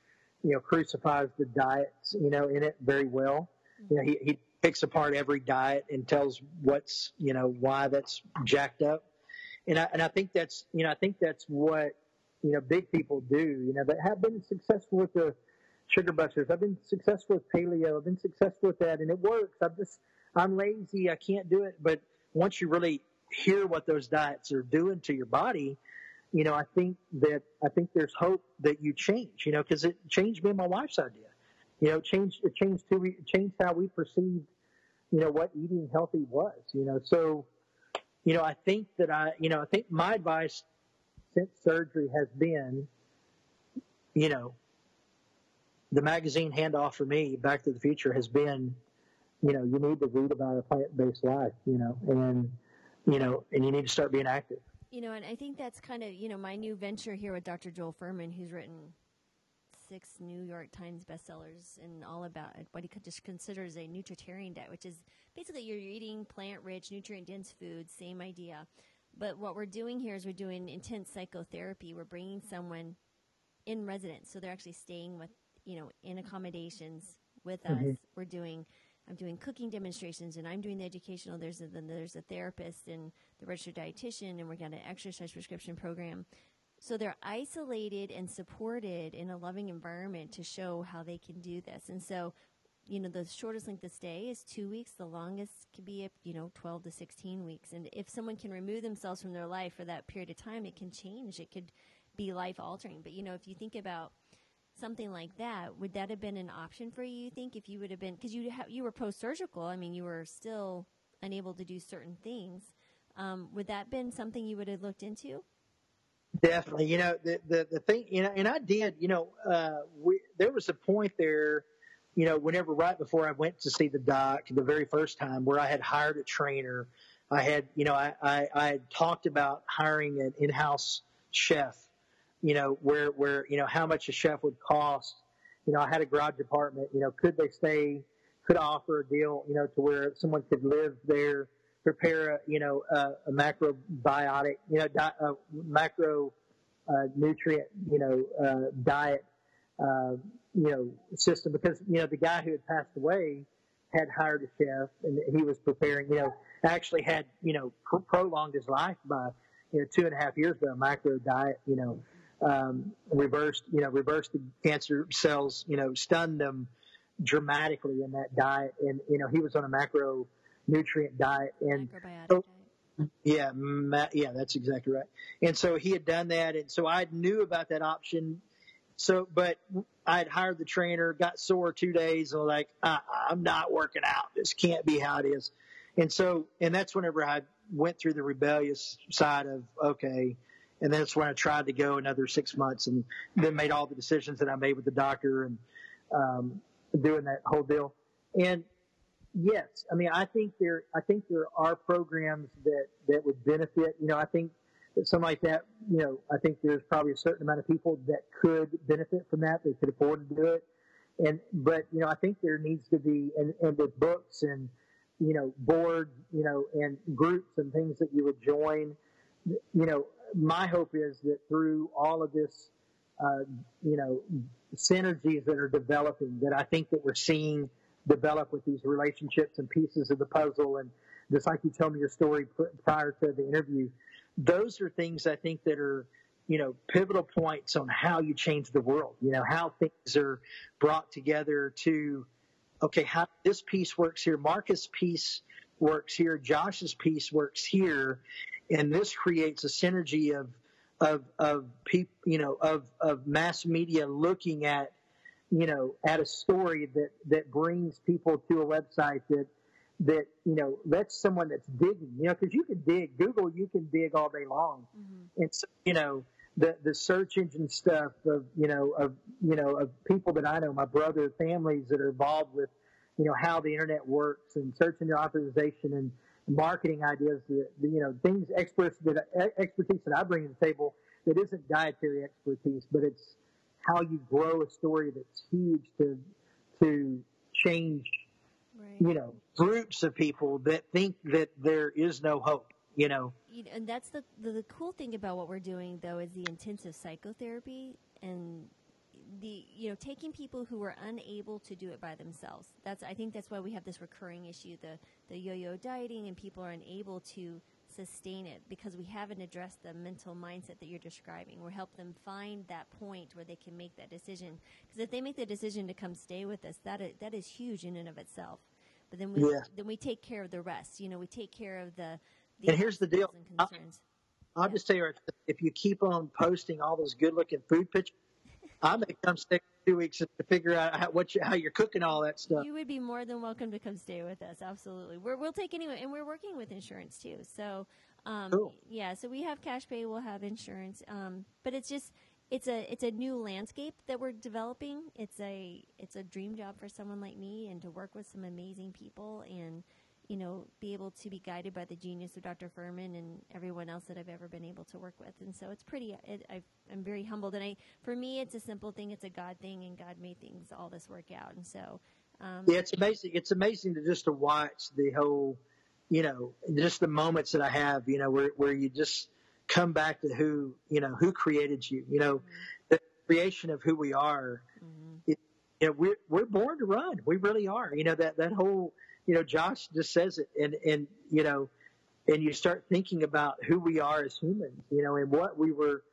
you know crucifies the diets you know in it very well. You know, he, he picks apart every diet and tells what's you know why that's jacked up, and I and I think that's you know I think that's what you know, big people do, you know, that have been successful with the sugar busters. I've been successful with paleo. I've been successful with that and it works. I'm just, I'm lazy. I can't do it. But once you really hear what those diets are doing to your body, you know, I think that, I think there's hope that you change, you know, cause it changed me and my wife's idea. You know, changed, it changed we, it changed how we perceived, you know, what eating healthy was, you know, so, you know, I think that I, you know, I think my advice since surgery has been, you know, the magazine handoff for me, Back to the Future, has been, you know, you need to read about a plant-based life, you know, and you know, and you need to start being active. You know, and I think that's kind of you know my new venture here with Dr. Joel Fuhrman, who's written six New York Times bestsellers and all about what he just considers a nutritarian diet, which is basically you're eating plant-rich, nutrient-dense foods. Same idea. But what we're doing here is we're doing intense psychotherapy. We're bringing someone in residence, so they're actually staying with, you know, in accommodations with mm-hmm. us. We're doing, I'm doing cooking demonstrations, and I'm doing the educational. There's a, then there's a therapist and the registered dietitian, and we're got an exercise prescription program. So they're isolated and supported in a loving environment to show how they can do this. And so you know, the shortest length of stay is two weeks. The longest could be, you know, 12 to 16 weeks. And if someone can remove themselves from their life for that period of time, it can change. It could be life altering. But, you know, if you think about something like that, would that have been an option for you, you think, if you would have been, because you, ha- you were post surgical, I mean, you were still unable to do certain things. Um, would that been something you would have looked into? Definitely. You know, the, the, the thing, you know, and I did, you know, uh, we, there was a point there you know, whenever right before I went to see the doc the very first time where I had hired a trainer, I had, you know, I, I, I had talked about hiring an in-house chef, you know, where, where, you know, how much a chef would cost. You know, I had a garage apartment, you know, could they stay, could I offer a deal, you know, to where someone could live there, prepare a, you know, a, a macrobiotic, you know, di- a macro, uh, nutrient, you know, uh, diet, uh, you know, system because, you know, the guy who had passed away had hired a chef and he was preparing, you know, actually had, you know, pr- prolonged his life by, you know, two and a half years by a macro diet, you know, um, reversed, you know, reversed the cancer cells, you know, stunned them dramatically in that diet. And, you know, he was on a macro nutrient diet and, so, yeah, ma- yeah, that's exactly right. And so he had done that. And so I knew about that option so, but I had hired the trainer, got sore two days, and was like, I, I'm not working out. This can't be how it is. and so and that's whenever I went through the rebellious side of okay, and that's when I tried to go another six months, and then made all the decisions that I made with the doctor and um, doing that whole deal. And yes, I mean I think there I think there are programs that that would benefit. You know, I think something like that. You know, I think there's probably a certain amount of people that could benefit from that. They could afford to do it. And but you know, I think there needs to be and, and with books and you know, boards, you know, and groups and things that you would join. You know, my hope is that through all of this, uh, you know, synergies that are developing, that I think that we're seeing develop with these relationships and pieces of the puzzle, and just like you told me your story prior to the interview, those are things I think that are, you know, pivotal points on how you change the world. You know, how things are brought together to okay, how this piece works here, Marcus' piece works here, Josh's piece works here, and this creates a synergy of of of people, you know, of of mass media looking at you know at a story that that brings people to a website that that you know lets someone that's digging, you know, because you can dig Google, you can dig all day long, mm-hmm. and so, you know the the search engine stuff of you know of you know of people that I know, my brother, families that are involved with you know how the internet works and search engine authorization and marketing ideas, that, you know things experts that expertise that I bring to the table that isn't dietary expertise, but it's how you grow a story that's huge to to change right. you know groups of people that think that there is no hope you know. And that's the, the, the cool thing about what we're doing, though, is the intensive psychotherapy and the you know taking people who are unable to do it by themselves. That's I think that's why we have this recurring issue the the yo-yo dieting and people are unable to sustain it because we haven't addressed the mental mindset that you're describing. We help them find that point where they can make that decision. Because if they make the decision to come stay with us, that is, that is huge in and of itself. But then we yeah. then we take care of the rest. You know, we take care of the and here's the deal. I'll, I'll yeah. just tell you, if you keep on posting all those good-looking food pictures, I may come stay two weeks to figure out how, what you, how you're cooking all that stuff. You would be more than welcome to come stay with us. Absolutely, we will take anyone, and we're working with insurance too. So, um, cool. yeah, so we have cash pay, we'll have insurance, um, but it's just it's a it's a new landscape that we're developing. It's a it's a dream job for someone like me, and to work with some amazing people and you know, be able to be guided by the genius of Dr. Fuhrman and everyone else that I've ever been able to work with. And so it's pretty, it, i am very humbled. And I, for me, it's a simple thing. It's a God thing and God made things, all this work out. And so, um, yeah, it's amazing. It's amazing to just to watch the whole, you know, just the moments that I have, you know, where, where you just come back to who, you know, who created you, you know, mm-hmm. the creation of who we are. Mm-hmm. It, you know, we're, we're born to run. We really are. You know, that, that whole, you know, Josh just says it, and and you know, and you start thinking about who we are as humans, you know, and what we were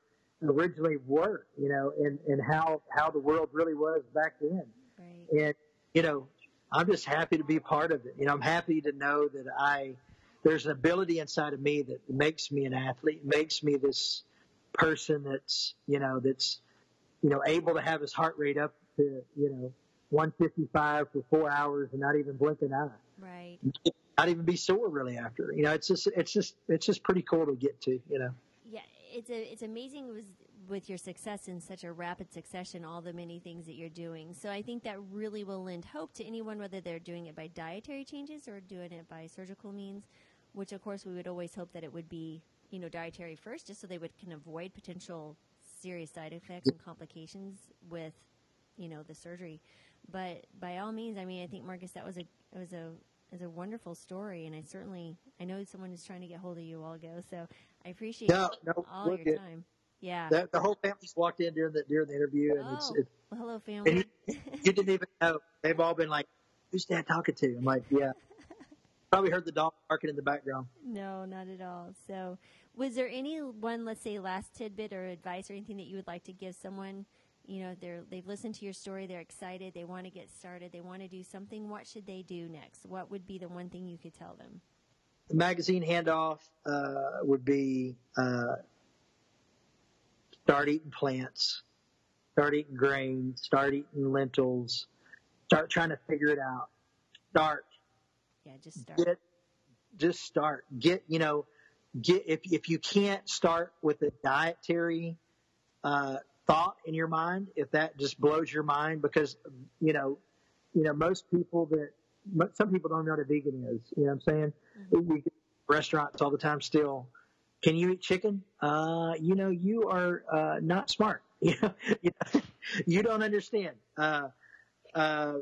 originally were, you know, and and how how the world really was back then, right. and you know, I'm just happy to be part of it. You know, I'm happy to know that I there's an ability inside of me that makes me an athlete, makes me this person that's you know that's you know able to have his heart rate up to you know 155 for four hours and not even blink an eye. Right. Not even be sore really after. You know, it's just it's just it's just pretty cool to get to. You know. Yeah, it's a it's amazing with with your success in such a rapid succession, all the many things that you're doing. So I think that really will lend hope to anyone, whether they're doing it by dietary changes or doing it by surgical means. Which, of course, we would always hope that it would be you know dietary first, just so they would can avoid potential serious side effects and complications with you know the surgery. But by all means, I mean, I think Marcus, that was a it was a is a wonderful story, and I certainly I know someone is trying to get hold of you all go. So I appreciate no, no, all your good. time. Yeah, the, the, whole family's walked in during the during the interview, and oh, it's, it's well, hello family. You, you, didn't even know. They've all been like, "Who's Dad talking to?" I'm like, "Yeah." Probably heard the dog barking in the background. No, not at all. So, was there any one, let's say, last tidbit or advice or anything that you would like to give someone? you know they're they've listened to your story they're excited they want to get started they want to do something what should they do next what would be the one thing you could tell them the magazine handoff uh, would be uh, start eating plants start eating grain start eating lentils start trying to figure it out start yeah just start get just start. Get you know, get if if you can't start with a dietary uh, thought in your mind, if that just blows your mind, because you know, you know, most people that some people don't know what a vegan is. You know what I'm saying? Mm-hmm. We restaurants all the time still. Can you eat chicken? Uh, you know, you are uh, not smart. you, know, you don't understand. Uh, uh,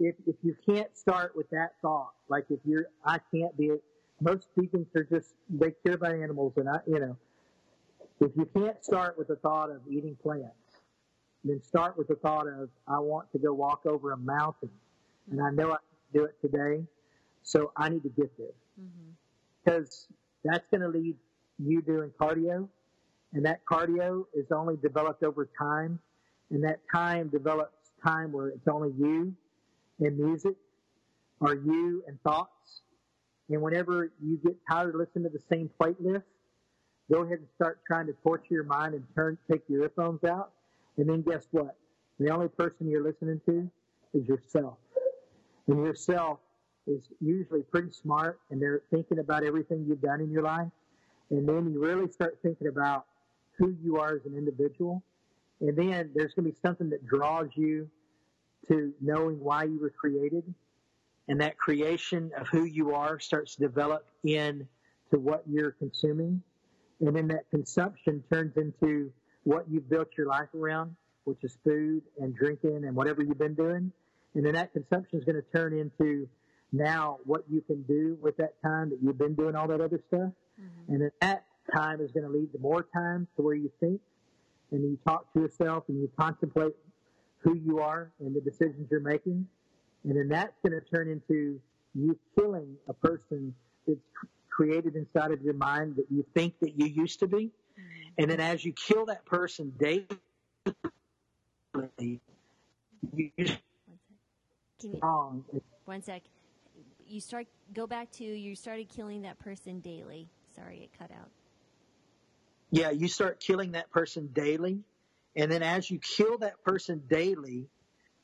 if if you can't start with that thought, like if you're, I can't be. Most vegans are just they care about animals, and I, you know, if you can't start with the thought of eating plants, then start with the thought of I want to go walk over a mountain, and I know I can do it today, so I need to get there because mm-hmm. that's going to lead you doing cardio, and that cardio is only developed over time, and that time develops time where it's only you and music, are you and thoughts. And whenever you get tired of listening to the same playlist, go ahead and start trying to torture your mind and turn take your earphones out. And then guess what? The only person you're listening to is yourself. And yourself is usually pretty smart and they're thinking about everything you've done in your life. And then you really start thinking about who you are as an individual. And then there's going to be something that draws you to knowing why you were created. And that creation of who you are starts to develop into what you're consuming. And then that consumption turns into what you've built your life around, which is food and drinking and whatever you've been doing. And then that consumption is going to turn into now what you can do with that time that you've been doing all that other stuff. Mm-hmm. And then that time is going to lead to more time to where you think and you talk to yourself and you contemplate who you are and the decisions you're making. And then that's going to turn into you killing a person that's created inside of your mind that you think that you used to be. And then as you kill that person daily, you One sec you start go back to you started killing that person daily. Sorry, it cut out. Yeah, you start killing that person daily, and then as you kill that person daily,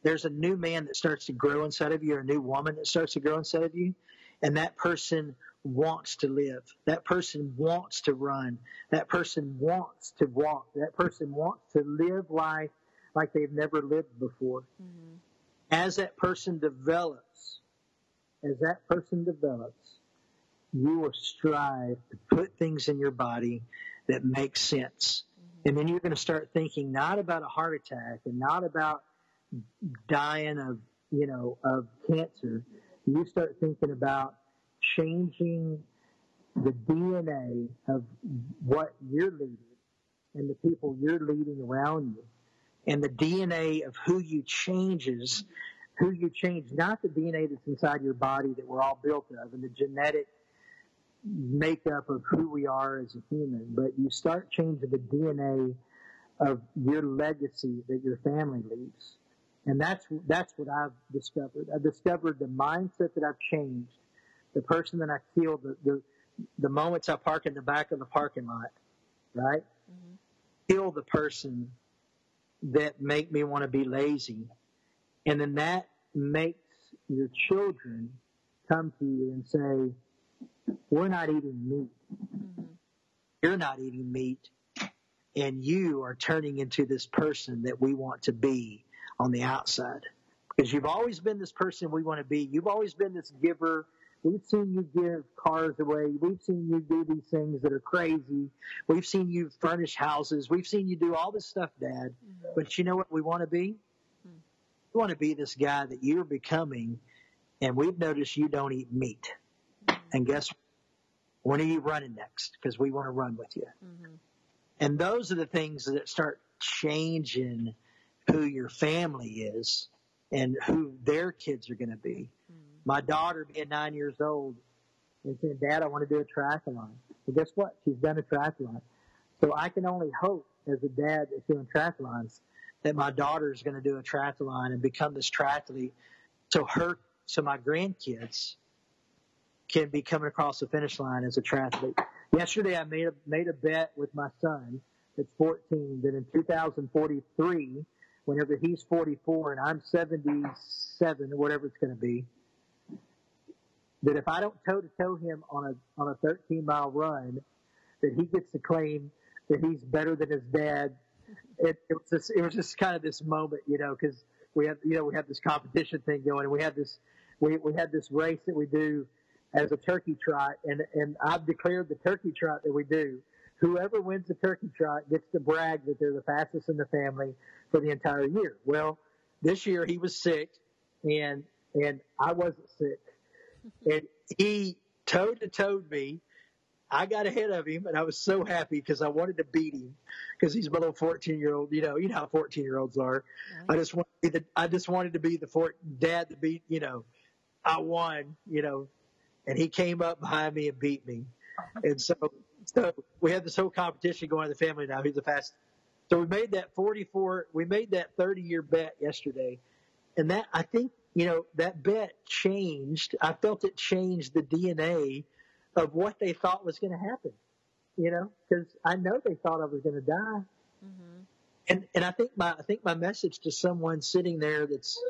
there's a new man that starts to grow inside of you, or a new woman that starts to grow inside of you, and that person wants to live. That person wants to run. That person wants to walk. That person wants to live life like they've never lived before. Mm-hmm. As that person develops, as that person develops, you will strive to put things in your body that make sense. And then you're going to start thinking not about a heart attack and not about dying of, you know, of cancer. You start thinking about changing the DNA of what you're leading and the people you're leading around you. And the DNA of who you changes who you change, not the DNA that's inside your body that we're all built of and the genetic makeup of who we are as a human, but you start changing the DNA of your legacy that your family leaves. And that's, that's what I've discovered. I've discovered the mindset that I've changed, the person that I killed, the, the, the moments I park in the back of the parking lot, right? Mm-hmm. Kill the person that make me want to be lazy and then that makes your children come to you and say, we're not eating meat. Mm-hmm. You're not eating meat. And you are turning into this person that we want to be on the outside. Because you've always been this person we want to be. You've always been this giver. We've seen you give cars away. We've seen you do these things that are crazy. We've seen you furnish houses. We've seen you do all this stuff, Dad. Mm-hmm. But you know what we want to be? We want to be this guy that you're becoming, and we've noticed you don't eat meat. And guess when are you running next? Because we want to run with you. Mm-hmm. And those are the things that start changing who your family is and who their kids are going to be. Mm-hmm. My daughter, being nine years old, and saying, "Dad, I want to do a triathlon." Well, guess what? She's done a triathlon. So I can only hope, as a dad that's doing triathlons, that my daughter is going to do a triathlon and become this triathlete. So her, so my grandkids can be coming across the finish line as a triathlete. Yesterday I made a, made a bet with my son that's 14 that in 2043, whenever he's 44 and I'm 77 or whatever it's going to be, that if I don't toe to toe him on a on a 13 mile run, that he gets to claim that he's better than his dad. It, it was just, it was just kind of this moment, you know, because we have you know we have this competition thing going, and we have this we we had this race that we do as a turkey trot, and and I've declared the turkey trot that we do. Whoever wins the turkey trot gets to brag that they're the fastest in the family for the entire year. Well, this year he was sick, and and I wasn't sick, and he toe to toed me. I got ahead of him, and I was so happy because I wanted to beat him because he's my little fourteen year old. You know, you know how fourteen year olds are. I just wanted to be the, I just wanted to be the four, dad to beat. You know, I won. You know, and he came up behind me and beat me, and so so we had this whole competition going in the family now. Who's the fastest? So we made that 44, we made that 30 year bet yesterday. And that, I think, you know, that bet changed. I felt it changed the DNA of what they thought was going to happen, you know, because I know they thought I was going to die. Mm-hmm. And, and I think my, I think my message to someone sitting there that's,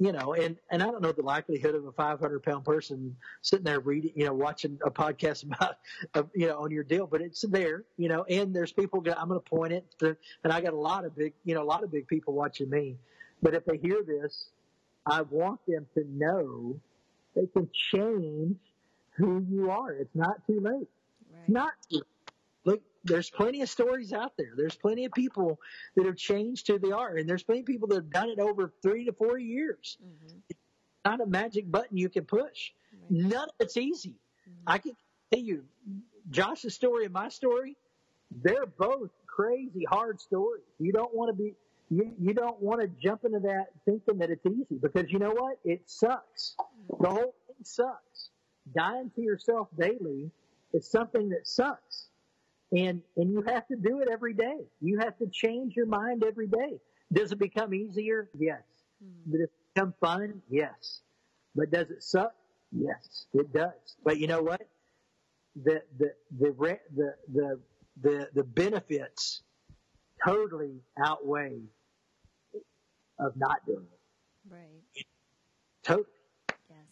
you know, and, and I don't know the likelihood of a 500 pound person sitting there reading, you know, watching a podcast about, uh, you know, on your deal, but it's there, you know, and there's people, I'm going to point it to, and I got a lot of big, you know, a lot of big people watching me. But if they hear this, I want them to know they can change who you are. It's not too late. Right. It's not too late. There's plenty of stories out there. There's plenty of people that have changed who they are, and there's plenty of people that have done it over three to four years. Mm-hmm. It's not a magic button you can push. Right. None of it's easy. Mm-hmm. I can tell you, Josh's story and my story, they're both crazy hard stories. You don't want to be you, you don't want to jump into that thinking that it's easy because you know what? It sucks. The whole thing sucks. Dying to yourself daily is something that sucks and and you have to do it every day. You have to change your mind every day. Does it become easier? Yes. Mm-hmm. Does it become fun? Yes. But does it suck? Yes, it does. But you know what? The the the the the the, the benefits totally outweigh of not doing it. Right. Totally.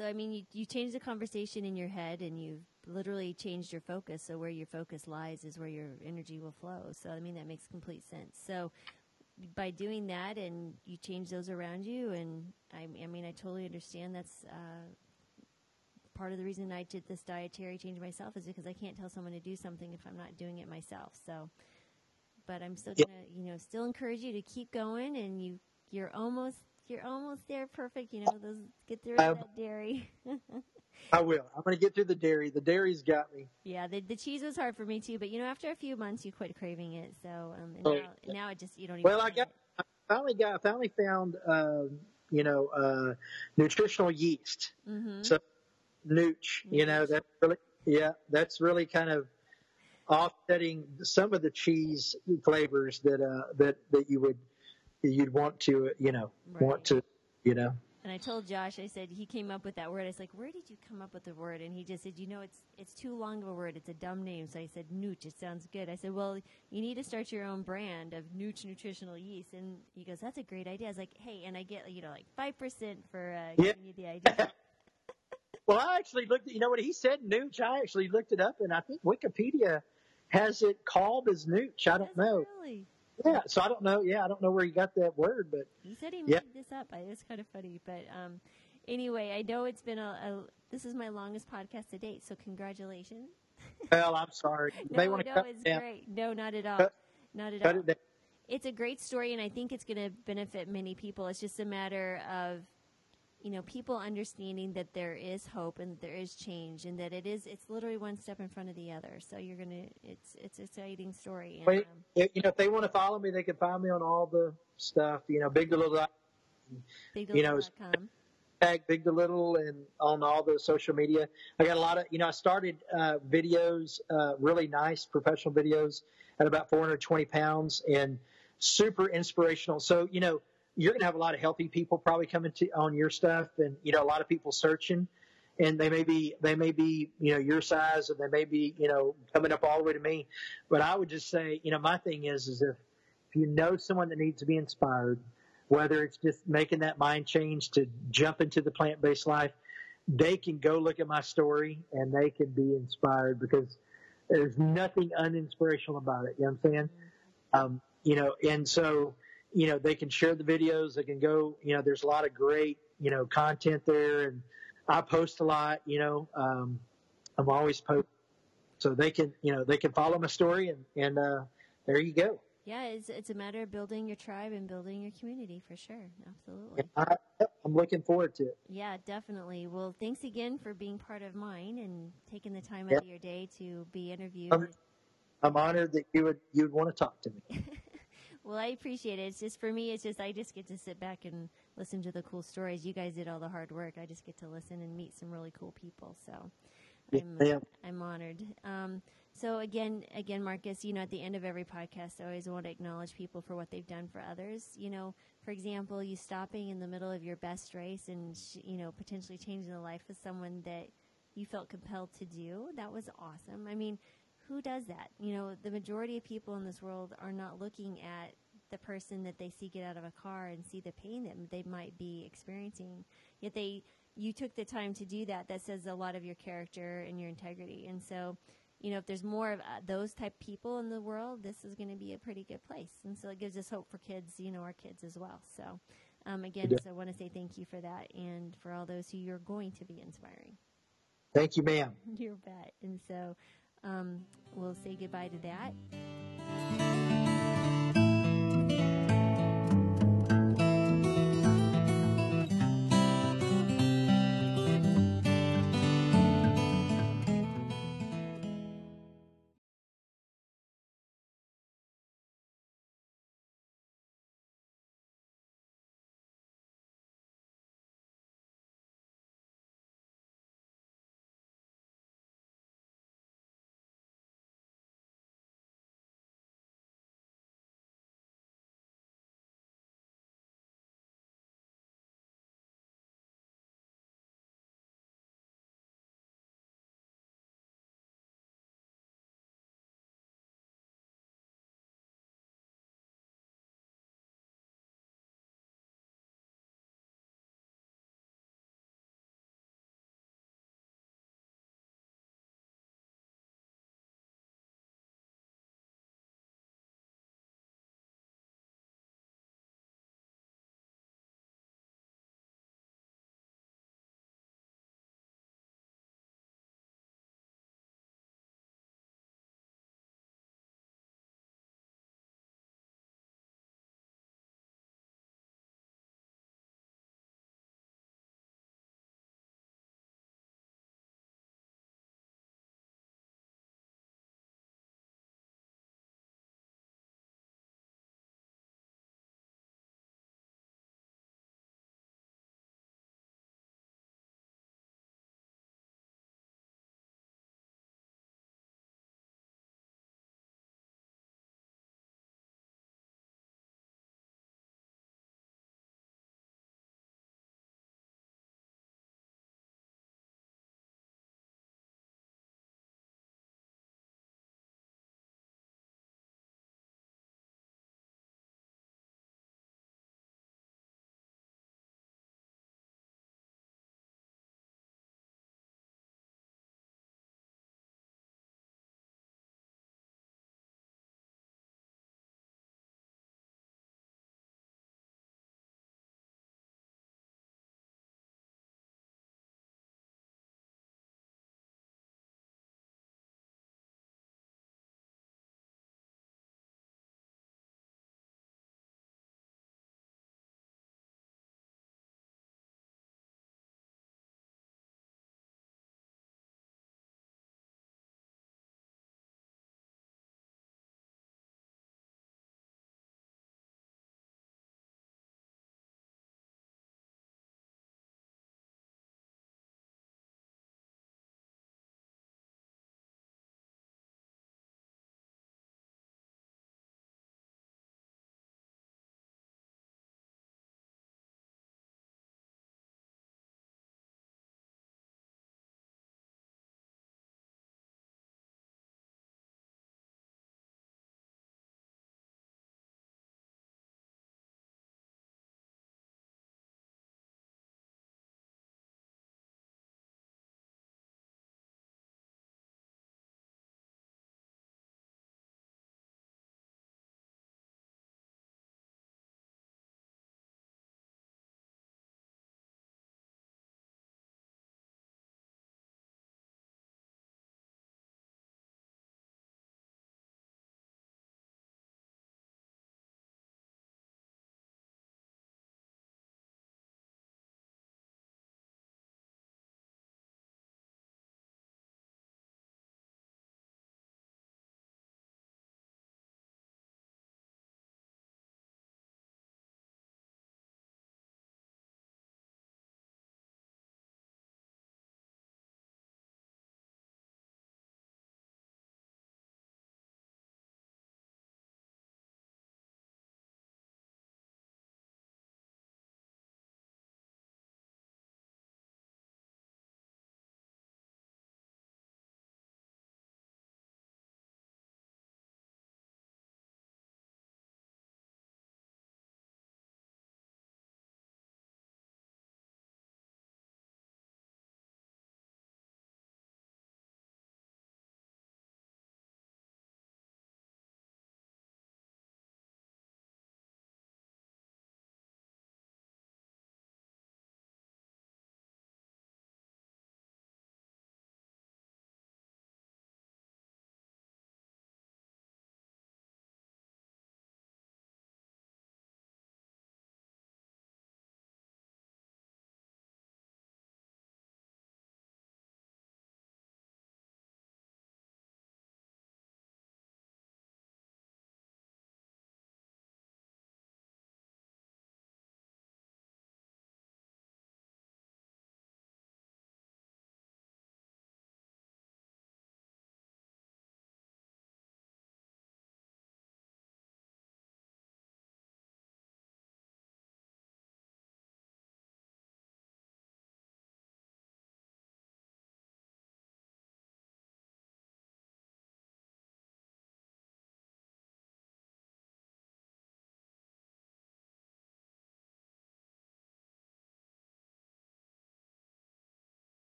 So I mean, you you change the conversation in your head, and you've literally changed your focus. So where your focus lies is where your energy will flow. So I mean that makes complete sense. So by doing that and you change those around you and I, I mean I totally understand that's uh, part of the reason I did this dietary change myself is because I can't tell someone to do something if I'm not doing it myself. So but I'm still gonna you know still encourage you to keep going and you you're almost you're almost there perfect you know those get through um, that dairy I will. I'm going to get through the dairy. The dairy's got me. Yeah, the, the cheese was hard for me too, but you know, after a few months, you quit craving it. So um, oh, now, yeah. now it just you don't even. Well, I got. It. I finally got. I finally found. Uh, you know, uh, nutritional yeast. Mm-hmm. So, nooch. You know, that's really. Yeah, that's really kind of offsetting some of the cheese flavors that uh, that that you would you'd want to you know right. want to you know and I told Josh, I said he came up with that word. I was like, "Where did you come up with the word?" And he just said, "You know, it's it's too long of a word. It's a dumb name." So I said, "Nooch." It sounds good. I said, "Well, you need to start your own brand of Nooch nutritional yeast." And he goes, "That's a great idea." I was like, "Hey," and I get you know like five percent for uh, giving you the idea. well, I actually looked. At, you know what he said, Nooch. I actually looked it up, and I think Wikipedia has it called as Nooch. I don't know. Really? Yeah, so I don't know. Yeah, I don't know where he got that word, but he said he made this up. It's kind of funny, but um, anyway, I know it's been a, a, This is my longest podcast to date, so congratulations. well, I'm sorry. no, they want to no, cut it's down. great. No, not at all. Cut, not at all. It it's a great story, and I think it's going to benefit many people. It's just a matter of you know, people understanding that there is hope and there is change and that it is, it's literally one step in front of the other. So you're going to, it's, it's an exciting story. And, Wait, um, you know, if they want to follow me, they can find me on all the stuff, you know, big to little, big you know, tag big to little and on all the social media. I got a lot of, you know, I started, uh, videos, uh, really nice professional videos at about 420 pounds and super inspirational. So, you know, you're going to have a lot of healthy people probably coming to on your stuff, and you know a lot of people searching, and they may be they may be you know your size, and they may be you know coming up all the way to me. But I would just say, you know, my thing is is if if you know someone that needs to be inspired, whether it's just making that mind change to jump into the plant based life, they can go look at my story and they can be inspired because there's nothing uninspirational about it. You know what I'm saying? Um, you know, and so, you know, they can share the videos. They can go, you know, there's a lot of great, you know, content there and I post a lot, you know, um, I'm always posting. so they can, you know, they can follow my story and, and, uh, there you go. Yeah, it's it's a matter of building your tribe and building your community for sure. Absolutely. I, am looking forward to it. Yeah, definitely. Well, thanks again for being part of mine and taking the time out of your day to be interviewed. I'm, I'm honored that you would you would want to talk to me. well, I appreciate it. It's just for me. It's just I just get to sit back and listen to the cool stories. You guys did all the hard work. I just get to listen and meet some really cool people. So. I'm, yeah. I'm honored. Um, so again, again, Marcus, you know, at the end of every podcast, I always want to acknowledge people for what they've done for others. You know, for example, you stopping in the middle of your best race and you know potentially changing the life of someone that you felt compelled to do. That was awesome. I mean, who does that? You know, the majority of people in this world are not looking at the person that they see get out of a car and see the pain that they might be experiencing. Yet they, you took the time to do that. That says a lot of your character and your integrity. And so, you know, if there's more of uh, those type people in the world, this is going to be a pretty good place. And so it gives us hope for kids, you know, our kids as well. So, um, again, yeah. so I want to say thank you for that and for all those who you're going to be inspiring. Thank you, ma'am. You bet. And so um, we'll say goodbye to that.